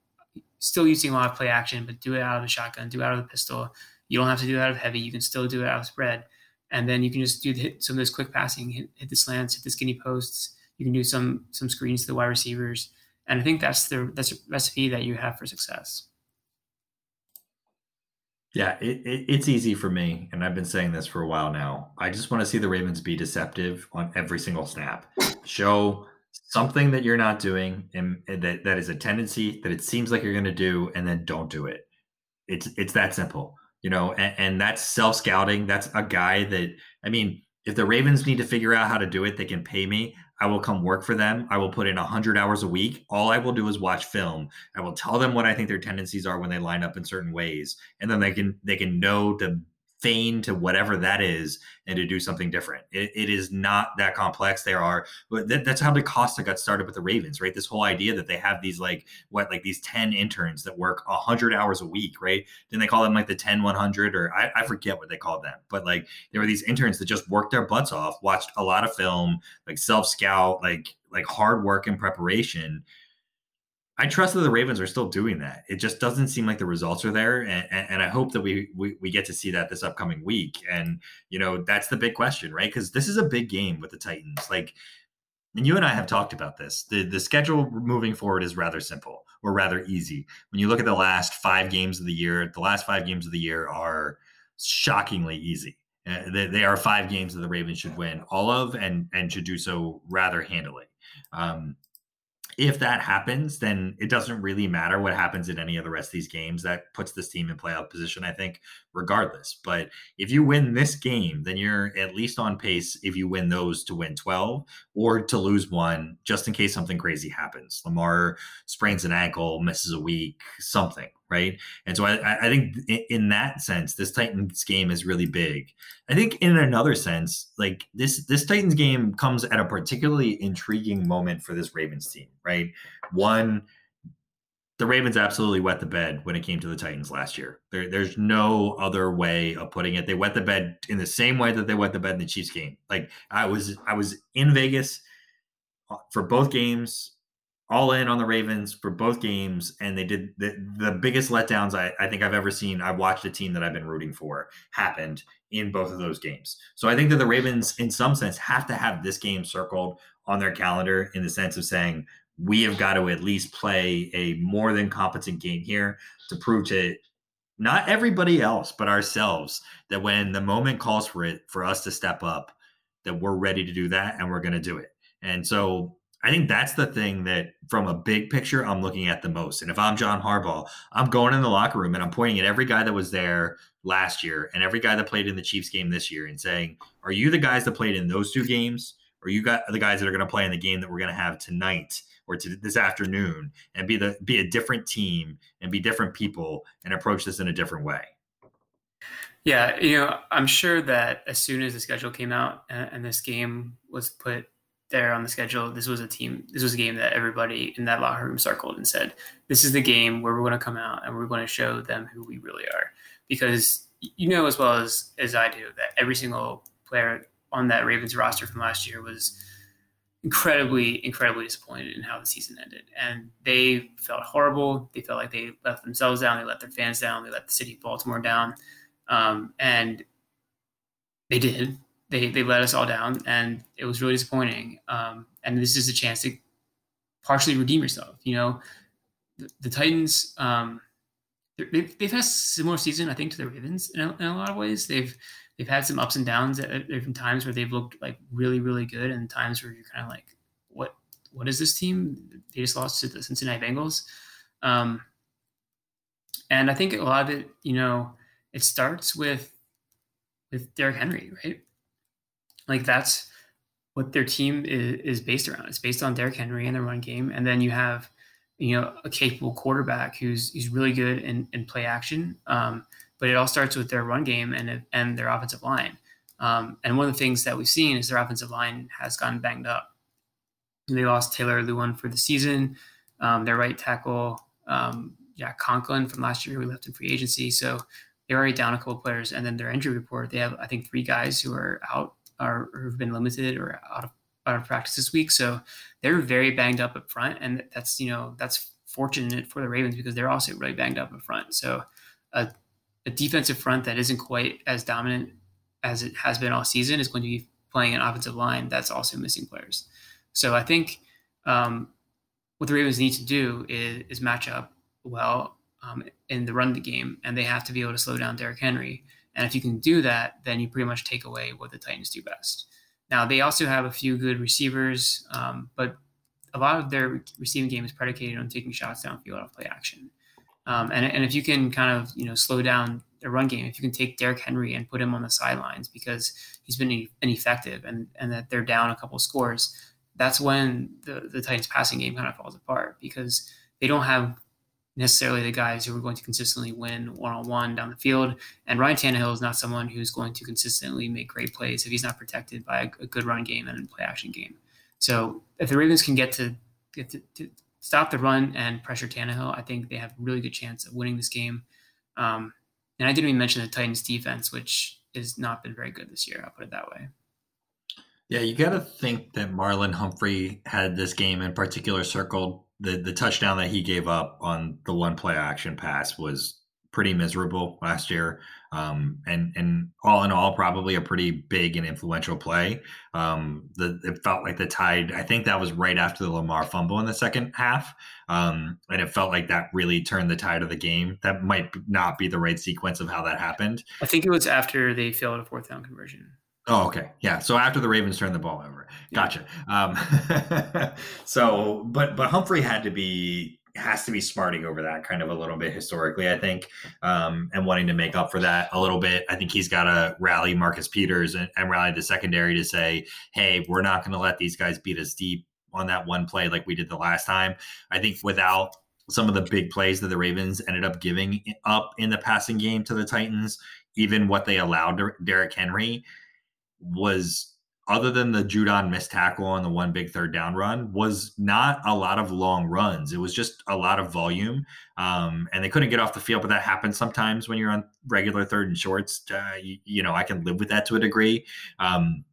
still using a lot of play action, but do it out of the shotgun, do it out of the pistol. You don't have to do it out of heavy. You can still do it out of spread, and then you can just do the, hit some of this quick passing, hit, hit the slants, hit the skinny posts. You can do some some screens to the wide receivers and I think that's the that's recipe that you have for success. Yeah, it, it, it's easy for me, and I've been saying this for a while now. I just want to see the Ravens be deceptive on every single snap. Show something that you're not doing, and, and that that is a tendency that it seems like you're going to do, and then don't do it. It's it's that simple, you know. And, and that's self scouting. That's a guy that I mean, if the Ravens need to figure out how to do it, they can pay me. I will come work for them. I will put in 100 hours a week. All I will do is watch film. I will tell them what I think their tendencies are when they line up in certain ways, and then they can they can know to feign to whatever that is and to do something different. it, it is not that complex. There are, but that, that's how DeCosta got started with the Ravens, right? This whole idea that they have these like what like these 10 interns that work 100 hours a week, right? Then they call them like the 10 100 or I, I forget what they called them, but like there were these interns that just worked their butts off, watched a lot of film, like self scout, like like hard work and preparation I trust that the Ravens are still doing that. It just doesn't seem like the results are there, and, and I hope that we, we, we get to see that this upcoming week. And you know that's the big question, right? Because this is a big game with the Titans. Like, and you and I have talked about this. The the schedule moving forward is rather simple or rather easy. When you look at the last five games of the year, the last five games of the year are shockingly easy. Uh, they, they, are five games that the Ravens should win all of, and and should do so rather handily. Um, if that happens, then it doesn't really matter what happens in any of the rest of these games. That puts this team in playoff position, I think, regardless. But if you win this game, then you're at least on pace if you win those to win 12 or to lose one just in case something crazy happens. Lamar sprains an ankle, misses a week, something, right? And so I, I think in that sense, this Titans game is really big. I think in another sense, like this this Titans game comes at a particularly intriguing moment for this Ravens team, right? One the Ravens absolutely wet the bed when it came to the Titans last year. There, there's no other way of putting it. They wet the bed in the same way that they wet the bed in the Chiefs game. Like I was, I was in Vegas uh, for both games, all in on the Ravens for both games, and they did the, the biggest letdowns I, I think I've ever seen. I've watched a team that I've been rooting for happened in both of those games. So I think that the Ravens, in some sense, have to have this game circled on their calendar in the sense of saying we have got to at least play a more than competent game here to prove to not everybody else but ourselves that when the moment calls for it for us to step up that we're ready to do that and we're going to do it. And so i think that's the thing that from a big picture i'm looking at the most. And if i'm john harbaugh i'm going in the locker room and i'm pointing at every guy that was there last year and every guy that played in the chiefs game this year and saying are you the guys that played in those two games? Or you got the guys that are going to play in the game that we're going to have tonight or to this afternoon and be the be a different team and be different people and approach this in a different way? Yeah you know i'm sure that as soon as the schedule came out and, this game was put there on the schedule this was a team this was a game that everybody in that locker room circled and said this is the game where we're going to come out and we're going to show them who we really are. Because you know as well as as i do that every single player on that ravens roster from last year was incredibly, incredibly disappointed in how the season ended. And they felt horrible. They felt like they let themselves down. They let their fans down. They let the city of Baltimore down. Um, and they did. They, they let us all down. And it was really disappointing. Um, and this is a chance to partially redeem yourself. You know, the, the Titans, um, they've, they've had a similar season, I think, to the Ravens in a, in a lot of ways. They've they've had some ups and downs at different times where they've looked like really, really good, and times where you're kind of like, what what is this team? They just lost to the Cincinnati Bengals. Um, and I think a lot of it, you know, it starts with with Derrick Henry, right? Like that's what their team is, is based around. It's based on Derrick Henry and the run game, and then you have, you know, a capable quarterback who's who's really good in, in play action. Um, but it all starts with their run game and and their offensive line. Um, and one of the things that we've seen is their offensive line has gotten banged up. They lost Taylor Lewan for the season. Um, their right tackle, um, Jack Conklin from last year, we left in free agency. So they're already down a couple players. And then their injury report, they have I think three guys who are out or who've been limited or out of out of practice this week. So they're very banged up up front, and that's you know that's fortunate for the Ravens because they're also really banged up up front. So a a defensive front that isn't quite as dominant as it has been all season is going to be playing an offensive line that's also missing players. So I think um, what the Ravens need to do is, is match up well um, in the run of the game, and they have to be able to slow down Derrick Henry. And if you can do that, then you pretty much take away what the Titans do best. Now they also have a few good receivers, um, but a lot of their receiving game is predicated on taking shots downfield off play action. Um, and, and if you can kind of you know slow down the run game, if you can take Derrick Henry and put him on the sidelines because he's been ineffective and and that they're down a couple scores, that's when the the Titans passing game kind of falls apart because they don't have necessarily the guys who are going to consistently win one on one down the field. And Ryan Tannehill is not someone who's going to consistently make great plays if he's not protected by a, a good run game and a play action game. So if the Ravens can get to get to, to stop the run and pressure Tannehill, I think they have a really good chance of winning this game. Um, and I didn't even mention the Titans defense, which has not been very good this year. I'll put it that way. Yeah, you got to think that Marlon Humphrey had this game in particular circled. The the touchdown that he gave up on the one play action pass was pretty miserable last year. Um, and and all in all, probably a pretty big and influential play. Um, the it felt like the tide. I think that was right after the Lamar fumble in the second half, um, and it felt like that really turned the tide of the game. That might not be the right sequence of how that happened. I think it was after they failed a fourth down conversion. Oh, okay. Yeah. So after the Ravens turned the ball over. Gotcha. Um, (laughs) so, but, but Humphrey had to be has to be smarting over that kind of a little bit historically, I think, um, and wanting to make up for that a little bit. I think he's got to rally Marcus Peters and, and rally the secondary to say, hey, we're not going to let these guys beat us deep on that one play like we did the last time. I think without some of the big plays that the Ravens ended up giving up in the passing game to the Titans, even what they allowed Derrick Henry was other than the Judon missed tackle on the one big third down run, was not a lot of long runs. It was just a lot of volume, um, and they couldn't get off the field. But that happens sometimes when you're on regular third and shorts. Uh, you, you, know, I can live with that to a degree. Um,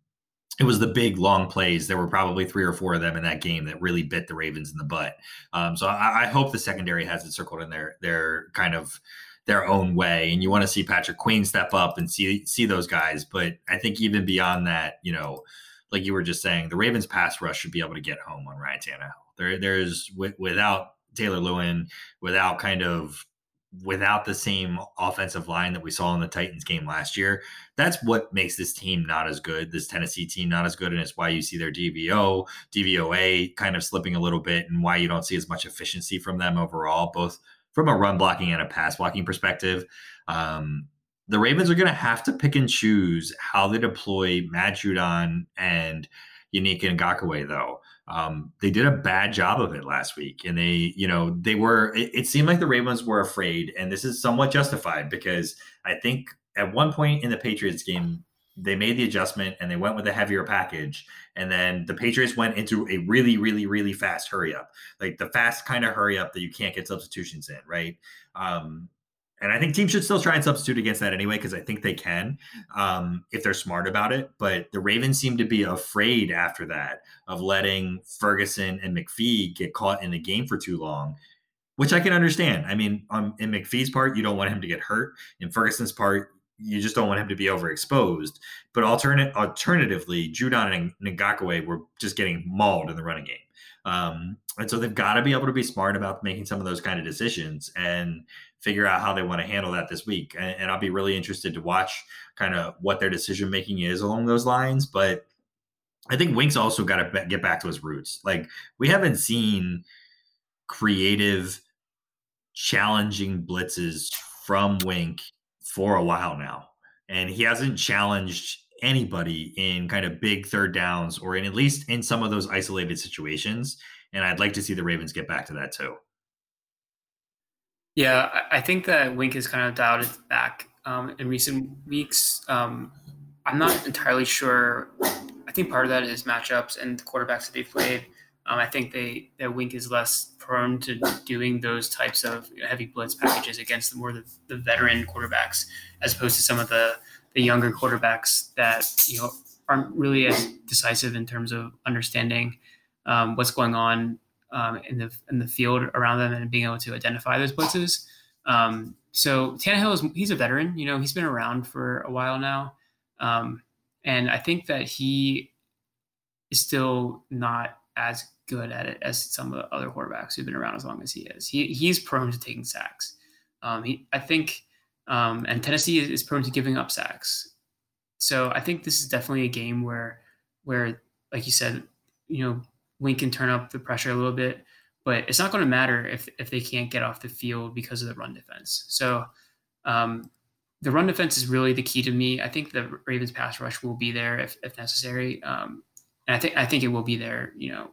it was the big long plays. There were probably three or four of them in that game that really bit the Ravens in the butt. Um, so I, I, hope the secondary has it circled in their their kind of their own way, and you want to see Patrick Queen step up and see see those guys. But I think even beyond that, you know, like you were just saying, the Ravens pass rush should be able to get home on Ryan Tannehill. There, there's without Taylor Lewan, without kind of without the same offensive line that we saw in the Titans game last year. That's what makes this team not as good, this Tennessee team not as good. And it's why you see their DVO, DVOA kind of slipping a little bit and why you don't see as much efficiency from them overall, both from a run blocking and a pass blocking perspective. Um, the Ravens are going to have to pick and choose how they deploy Matt Judon and Yannick Ngakoue, though. Um, they did a bad job of it last week, and they, you know, they were. It, it, seemed like the Ravens were afraid, and this is somewhat justified because I think at one point in the Patriots game, they made the adjustment and they went with a heavier package, and then the Patriots went into a really, really, really fast hurry up, like the fast kind of hurry up that you can't get substitutions in, right? Um, and I think teams should still try and substitute against that anyway, because I think they can um, if they're smart about it. But the Ravens seem to be afraid after that of letting Ferguson and McPhee get caught in the game for too long, which I can understand. I mean, um, in McPhee's part, you don't want him to get hurt. In Ferguson's part, you just don't want him to be overexposed. But alternate, alternatively, Judon and Ngakoue were just getting mauled in the running game. Um, and so they've got to be able to be smart about making some of those kind of decisions. And figure out how they want to handle that this week. And, and I'll be really interested to watch kind of what their decision making is along those lines. But I think Wink's also got to get back to his roots. Like we haven't seen creative, challenging blitzes from Wink for a while now, and he hasn't challenged anybody in kind of big third downs or in at least in some of those isolated situations. And I'd like to see the Ravens get back to that too. Yeah, I think that Wink has kind of dialed it back um, in recent weeks. Um, I'm not entirely sure. I think part of that is matchups and the quarterbacks that they've played. Um, I think they that Wink is less prone to doing those types of heavy blitz packages against the more the, the veteran quarterbacks, as opposed to some of the the younger quarterbacks that you know aren't really as decisive in terms of understanding um, what's going on um, in the in the field around them and being able to identify those blitzes. Um, so Tannehill is he's a veteran. You know, he's been around for a while now, um, and I think that he is still not as good at it as some of the other quarterbacks who've been around as long as he is. He he's prone to taking sacks. Um, he I think, um, and Tennessee is, prone to giving up sacks. So I think this is definitely a game where where like you said, you know, Wink can turn up the pressure a little bit, but it's not going to matter if if they can't get off the field because of the run defense. So um, the run defense is really the key to me. I think the Ravens pass rush will be there if, if necessary, um, and I think I think it will be there, you know,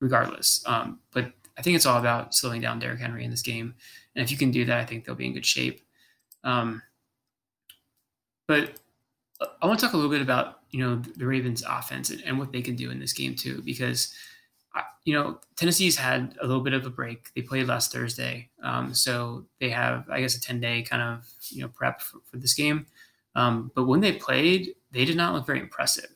regardless. Um, but I think it's all about slowing down Derrick Henry in this game, and if you can do that, I think they'll be in good shape. Um, but I want to talk a little bit about you know the Ravens offense and, and what they can do in this game too because you know Tennessee's had a little bit of a break. They played last Thursday. Um, so they have I guess a 10 day kind of you know prep for, for this game. Um, but when they played they did not look very impressive.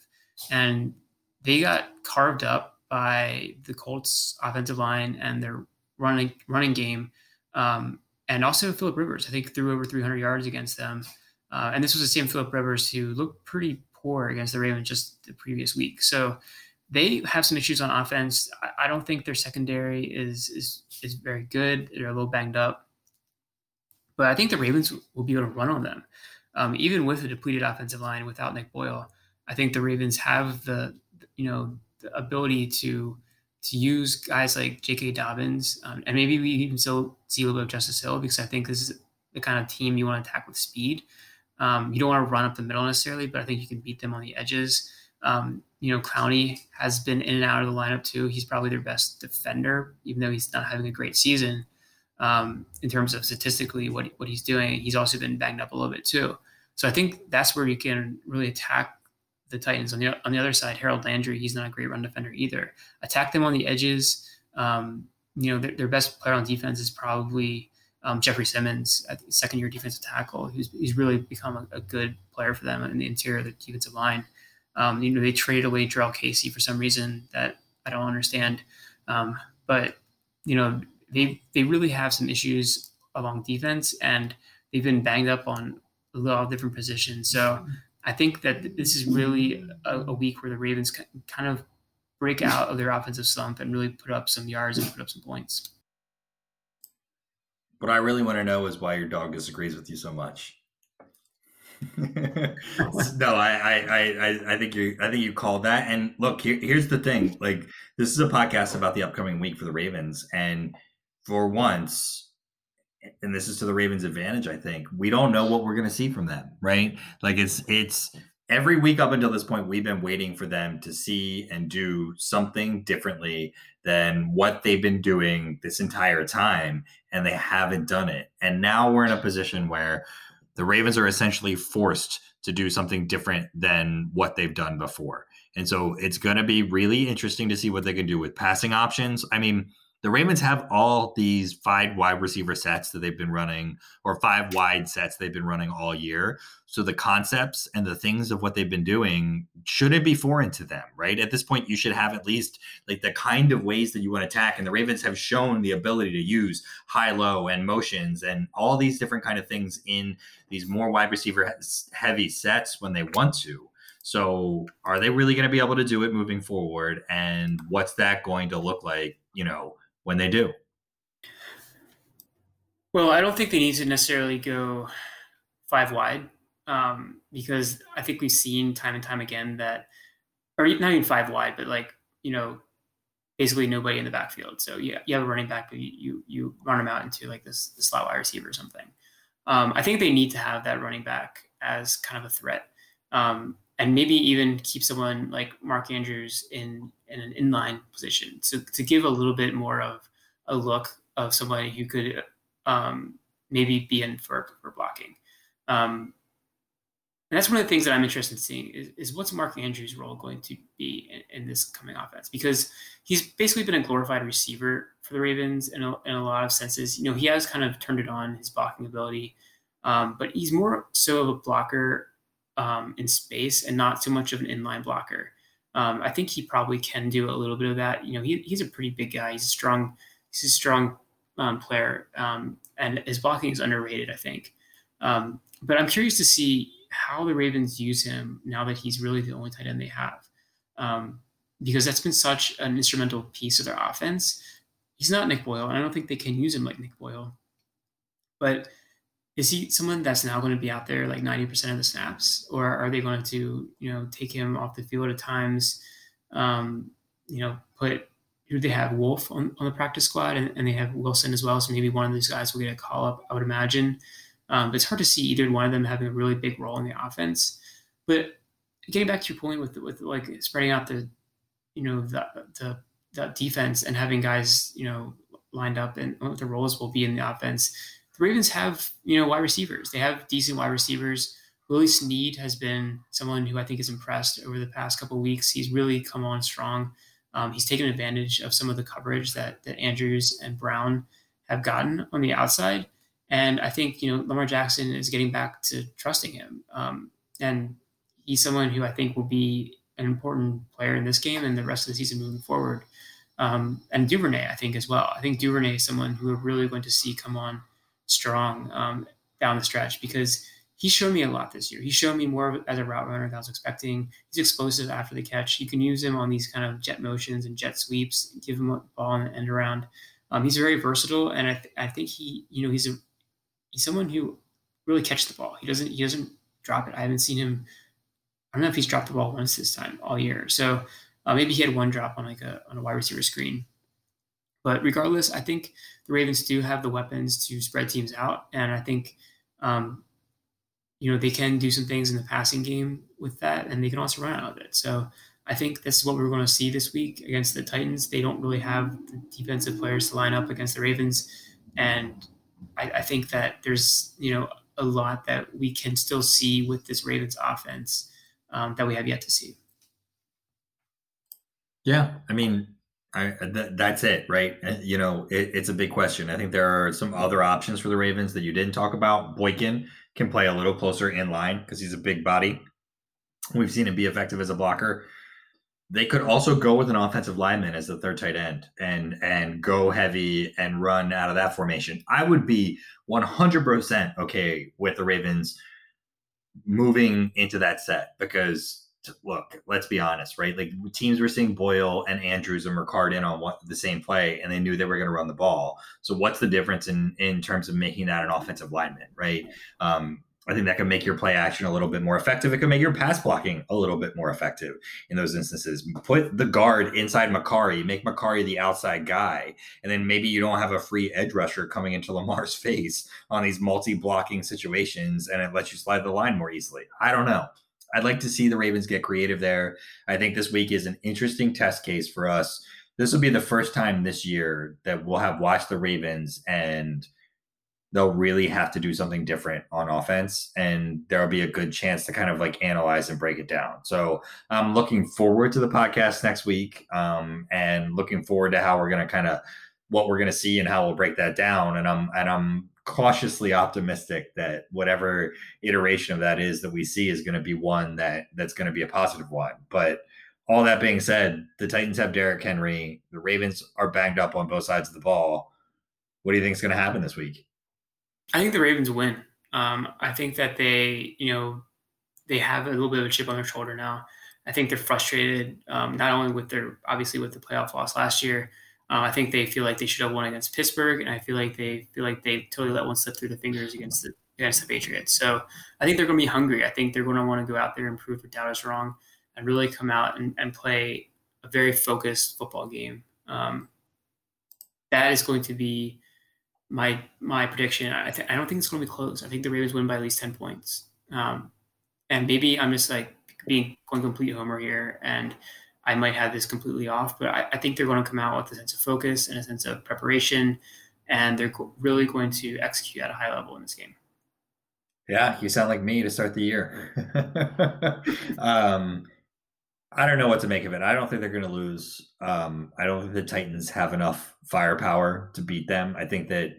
And they got carved up by the Colts offensive line and their running running game um, and also Philip Rivers I think threw over 300 yards against them uh, and this was the same Philip Rivers who looked pretty poor against the Ravens just the previous week. So they have some issues on offense. I, I don't think their secondary is is is very good. They're a little banged up, but I think the Ravens will be able to run on them, um, even with a depleted offensive line without Nick Boyle. I think the Ravens have the you know the ability to to use guys like J.K. Dobbins, um, and maybe we even still see a little bit of Justice Hill because I think this is the kind of team you want to attack with speed. Um, you don't want to run up the middle necessarily, but I think you can beat them on the edges. Um, you know, Clowney has been in and out of the lineup too. He's probably their best defender, even though he's not having a great season um, in terms of statistically what what he's doing. He's also been banged up a little bit too. So I think that's where you can really attack the Titans. On the on the other side, Harold Landry, he's not a great run defender either. Attack them on the edges. Um, you know, their, their, best player on defense is probably um, Jeffrey Simmons, second year defensive tackle, who's he's really become a, a, good player for them in the interior of the defensive line. Um, you know, they traded away Jurrell Casey for some reason that I don't understand. Um, but you know, they they really have some issues along defense, and they've been banged up on a lot of different positions. So I think that this is really a, a week where the Ravens kind of break out of their offensive slump and really put up some yards and put up some points. What I really want to know is why your dog disagrees with you so much. (laughs) no, I, I, I, I think you, I think you called that. And look, here, here's the thing: like, this is a podcast about the upcoming week for the Ravens, and for once, and this is to the Ravens' advantage, I think we don't know what we're going to see from them, right? Like, it's, it's every week up until this point, we've been waiting for them to see and do something differently than what they've been doing this entire time, and they haven't done it. And now we're in a position where the Ravens are essentially forced to do something different than what they've done before. And so it's going to be really interesting to see what they can do with passing options. I mean, the Ravens have all these five wide receiver sets that they've been running, or five wide sets they've been running all year. So the concepts and the things of what they've been doing shouldn't be foreign to them, right? At this point, you should have at least like the kind of ways that you want to attack. And the Ravens have shown the ability to use high low and motions and all these different kind of things in these more wide receiver heavy sets when they want to. So are they really going to be able to do it moving forward? And what's that going to look like, you know, when they do? Well, I don't think they need to necessarily go five wide um, because I think we've seen time and time again that, or not even five wide, but like you know, basically nobody in the backfield. So yeah, you have a running back, but you you, you run them out into like this, this slot wide receiver or something. Um, I think they need to have that running back as kind of a threat, um, and maybe even keep someone like Mark Andrews in in an inline position to to give a little bit more of a look of somebody who could um, maybe be in for for blocking. Um, and that's one of the things that I'm interested in seeing is, is what's Mark Andrews' role going to be in, in, this coming offense? Because he's basically been a glorified receiver for the Ravens in a, in a lot of senses. You know, he has kind of turned it on his blocking ability, um, but he's more so of a blocker um, in space and not so much of an inline blocker. Um, I think he probably can do a little bit of that. You know, he, he's a pretty big guy. He's a strong, he's a strong um, player, um, and his blocking is underrated. I think. Um, but I'm curious to see how the Ravens use him now that he's really the only tight end they have, um, because that's been such an instrumental piece of their offense. He's not Nick Boyle, and I don't think they can use him like Nick Boyle. But is he someone that's now going to be out there like 90% of the snaps? Or are they going to you know take him off the field at times um, you know put who they have wolf on, on the practice squad and, and, they have Willson as well so maybe one of these guys will get a call up i would imagine. Um, but it's hard to see either one of them having a really big role in the offense. But getting back to your point with with like spreading out the you know the the, the defense and having guys you know lined up and what the roles will be in the offense the Ravens have, you know, wide receivers. They have decent wide receivers. Willie Snead has been someone who I think has impressed over the past couple weeks. He's really come on strong. Um, he's taken advantage of some of the coverage that that Andrews and Brown have gotten on the outside, and I think you know Lamar Jackson is getting back to trusting him. Um, and he's someone who I think will be an important player in this game and the rest of the season moving forward. Um, and Duvernay, I think as well. I think Duvernay is someone who we're really going to see come on strong um, down the stretch because he showed me a lot this year. He showed me more as a route runner than I was expecting. He's explosive after the catch. You can use him on these kind of jet motions and jet sweeps. Give him a ball in the end around. Um, he's very versatile, and I, th- I think he, you know, he's a he's someone who really catches the ball. He doesn't he doesn't drop it. I haven't seen him. I don't know if he's dropped the ball once this time all year. So uh, maybe he had one drop on like a on a wide receiver screen. But regardless, I think the Ravens do have the weapons to spread teams out, and I think um, you know they can do some things in the passing game with that, and they can also run out of it. So I think this is what we're going to see this week against the Titans. They don't really have the defensive players to line up against the Ravens, and I, I think that there's you know a lot that we can still see with this Ravens offense um, that we have yet to see. Yeah, I mean, I, uh, th- that's it, right? You know, it, it's a big question. I think there are some other options for the Ravens that you didn't talk about. Boykin can play a little closer in line because he's a big body. We've seen him be effective as a blocker. They could also go with an offensive lineman as the third tight end and and go heavy and run out of that formation. I would be 100% okay with the Ravens moving into that set because look, let's be honest, right? Like teams were seeing Boyle and Andrews and Ricard in on the same play, and they knew they were going to run the ball. So what's the difference in in terms of making that an offensive lineman, right? Um, I think that can make your play action a little bit more effective. It can make your pass blocking a little bit more effective in those instances. Put the guard inside Mekari, make Mekari the outside guy, and then maybe you don't have a free edge rusher coming into Lamar's (laughs) face on these multi blocking situations, and it lets you slide the line more easily. I don't know. I'd like to see the Ravens get creative there. I think this week is an interesting test case for us. This will be the first time this year that we'll have watched the Ravens and they'll really have to do something different on offense and there'll be a good chance to kind of like analyze and break it down so i'm looking forward to the podcast next week um, and looking forward to how we're going to kind of what we're going to see and how we'll break that down and i'm and i'm cautiously optimistic that whatever iteration of that is that we see is going to be one that that's going to be a positive one. But all that being said, the Titans have Derrick Henry. The Ravens are banged up on both sides of the ball. What do you think is going to happen this week? I think the Ravens win. Um, I think that they, you know, they have a little bit of a chip on their shoulder now. I think they're frustrated, um, not only with their obviously with the playoff loss last year, uh, I think they feel like they should have won against Pittsburgh, and I feel like they feel like they totally let one slip through the fingers against the against the Patriots. So I think they're going to be hungry. I think they're going to want to go out there and prove their doubters wrong, and really come out and, and play a very focused football game. Um, that is going to be my my prediction. I, th- I don't think it's going to be close. I think the Ravens win by at least ten points. Um, and maybe I'm just like being going complete homer here and I might have this completely off, but I, I, think they're going to come out with a sense of focus and a sense of preparation, and they're really going to execute at a high level in this game. Yeah, you sound like me to start the year. (laughs) um, I don't know what to make of it. I don't think they're going to lose. Um, I don't think the Titans have enough firepower to beat them. I think that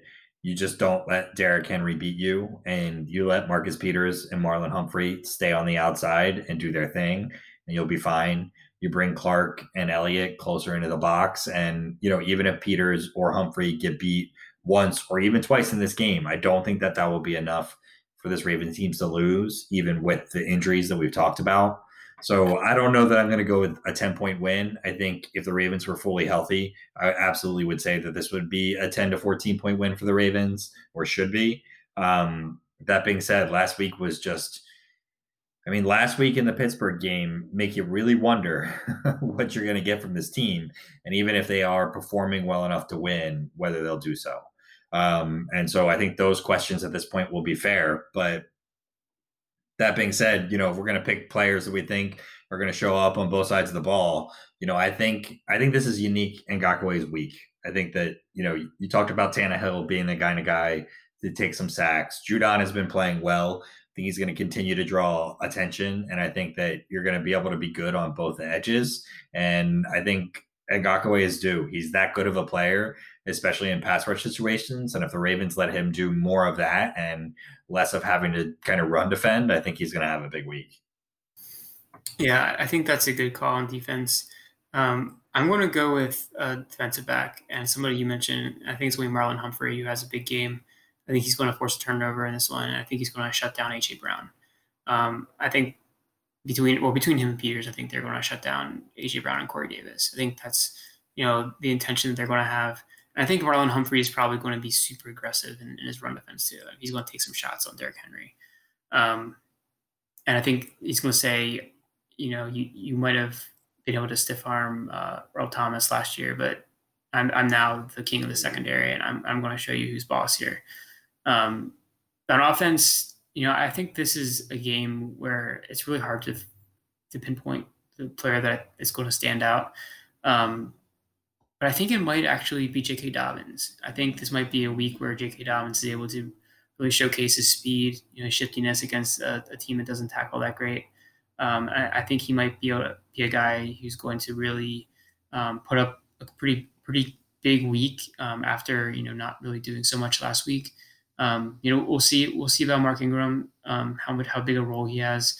you just don't let Derrick Henry beat you, and you let Marcus Peters and Marlon Humphrey stay on the outside and do their thing, and you'll be fine you bring Clark and Elliott closer into the box. And, you know, even if Peters or Humphrey get beat once or even twice in this game, I don't think that that will be enough for this Ravens team to lose, even with the injuries that we've talked about. So I don't know that I'm going to go with a 10 point win. I think if the Ravens were fully healthy, I absolutely would say that this would be a 10 to 14 point win for the Ravens or should be. Um, that being said, last week was just I mean, last week in the Pittsburgh game make you really wonder (laughs) what you're going to get from this team, and even if they are performing well enough to win, whether they'll do so. Um, and so I think those questions at this point will be fair. But that being said, you know, if we're going to pick players that we think are going to show up on both sides of the ball, you know, I think I think this is Yannick Ngakoue's week. I think that you know you talked about Tannehill being the kind of guy to take some sacks. Judon has been playing well think he's going to continue to draw attention, and I think that you're going to be able to be good on both edges. And I think Ngakoue is due. He's that good of a player, especially in pass rush situations. And if the Ravens let him do more of that and less of having to kind of run defend, I think he's going to have a big week. Yeah, I think that's a good call on defense. Um, I'm going to go with a defensive back and somebody you mentioned. I think it's going to be Marlon Humphrey, who has a big game. I think he's going to force a turnover in this one. And I think he's going to shut down AJ Brown. Um, I think between well between him and Peters, I think they're going to shut down AJ Brown and Corey Davis. I think that's you know the intention that they're going to have. And I think Marlon Humphrey is probably going to be super aggressive in, in his run defense too. He's going to take some shots on Derrick Henry. Um, and I think he's going to say, you know, you, you might have been able to stiff arm uh, Earl Thomas last year, but I'm, I'm now the king of the secondary, and I'm, I'm going to show you who's boss here. Um, on offense, you know, I think this is a game where it's really hard to to pinpoint the player that is going to stand out. Um, but I think it might actually be J.K. Dobbins. I think this might be a week where J.K. Dobbins is able to really showcase his speed, you know, shiftiness against a, a team that doesn't tackle that great. Um, I, I, think he might be a, be a guy who's going to really um, put up a pretty pretty big week um, after you know not really doing so much last week. Um, you know, we'll see. We'll see about Mark Ingram, um, how much how big a role he has.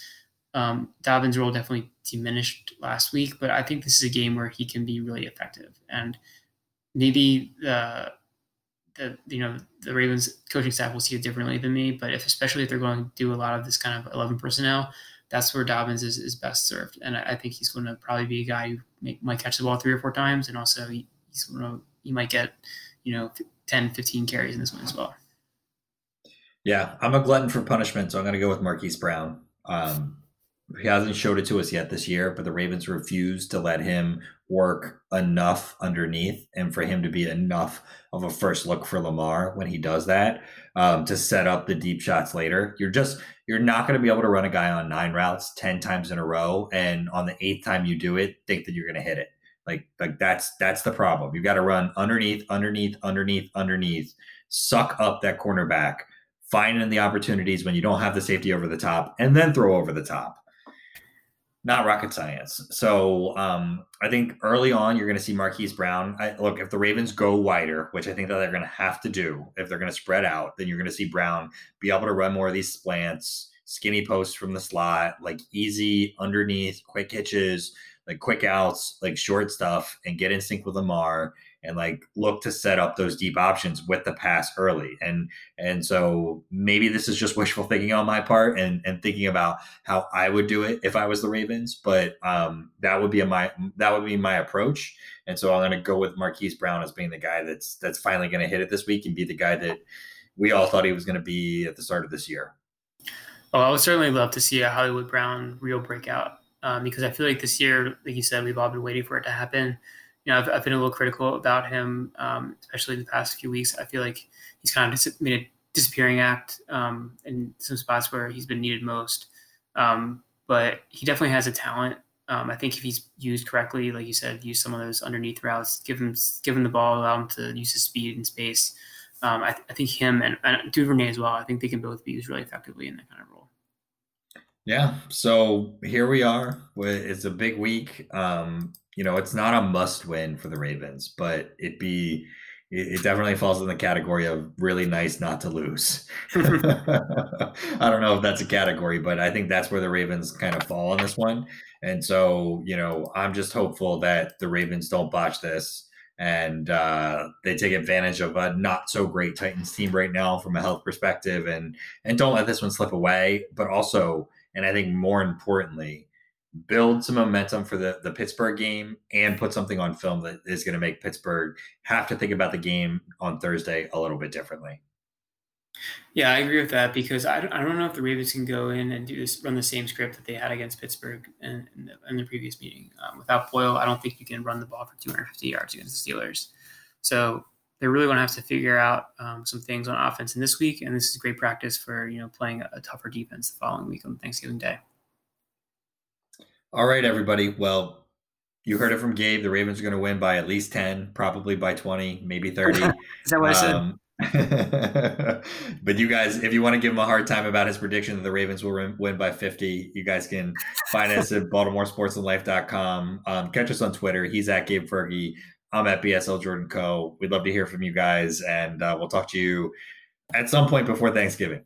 Um, Dobbins' role definitely diminished last week, but I think this is a game where he can be really effective. And maybe the the you know the Ravens coaching staff will see it differently than me, but if especially if they're going to do a lot of this kind of eleven personnel, that's where Dobbins is, is best served. And I, I think he's going to probably be a guy who may, might catch the ball three or four times, and also he, he's going to he might get you know 10, 15 carries in this one as well. Yeah, I'm a glutton for punishment, so I'm going to go with Marquise Brown. Um, he hasn't showed it to us yet this year, but the Ravens refuse to let him work enough underneath and for him to be enough of a first look for Lamar when he does that um, to set up the deep shots later. You're just you're not going to be able to run a guy on nine routes ten times in a row, and on the eighth time you do it, think that you're going to hit it. Like like that's that's the problem. You've got to run underneath, underneath, underneath, underneath, suck up that cornerback, finding the opportunities when you don't have the safety over the top, and then throw over the top not rocket science. So um, I think early on you're going to see Marquise Brown. I, look, if the Ravens go wider, which I think that they're going to have to do, if they're going to spread out, then you're going to see Brown be able to run more of these slants, skinny posts from the slot, like easy underneath, quick hitches, like quick outs, like short stuff, and get in sync with Lamar and like look to set up those deep options with the pass early. And and so maybe this is just (laughs) wishful thinking on my part and and thinking about how I would do it if I was the Ravens, but um that would be a, my that would be my approach. And so I'm going to go with Marquise Brown as being the guy that's that's finally going to hit it this week and be the guy that we all thought he was going to be at the start of this year. Oh, I would certainly love to see a Hollywood Brown real breakout um, because I feel like this year, like you said, we've all been waiting for it to happen you know, I've, I've been a little critical about him, um, especially the past few weeks. I feel like he's kind of dis- made a disappearing act um, in some spots where he's been needed most. Um, but he definitely has a talent. Um, I think if he's used correctly, like you said, use some of those underneath routes, give him give him the ball, allow him to use his speed and space. Um, I, th- I, think him and, and Duvernay as well. I think they can both be used really effectively in that kind of role. Yeah. So here we are. It's a big week. Um, you know, it's not a must win for the Ravens, but it be it, definitely falls in the category of really nice not to lose. (laughs) (laughs) I don't know if that's a category, but I think that's where the Ravens kind of fall on this one. And so, you know, I'm just hopeful that the Ravens don't botch this and uh, they take advantage of a not so great Titans team right now from a health perspective and and don't let this one slip away. But also, and I think more importantly, build some momentum for the, the Pittsburgh game and put something on film that is going to make Pittsburgh have to think about the game on Thursday a little bit differently. Yeah, I agree with that because I don't, I don't know if the Ravens can go in and do this, run the same script that they had against Pittsburgh in, in, the, in the, previous meeting. Um, without Boyle, I don't think you can run the ball for 250 yards against the Steelers. So they're really going to have to figure out um, some things on offense in this week, and this is great practice for you know playing a, tougher defense the following week on Thanksgiving Day. All right, everybody. Well, you heard it from Gabe. The Ravens are going to win by at least 10, probably by 20, maybe 30. (laughs) Is that what um, I said? (laughs) but you guys, if you want to give him a hard time about his prediction that the Ravens will win by 50, you guys can find us at (laughs) BaltimoreSportsAndLife.com. Um, catch us on Twitter. He's at Gabe Fergie. I'm at BSL Jordan Co. We'd love to hear from you guys, and uh, we'll talk to you at some point before Thanksgiving.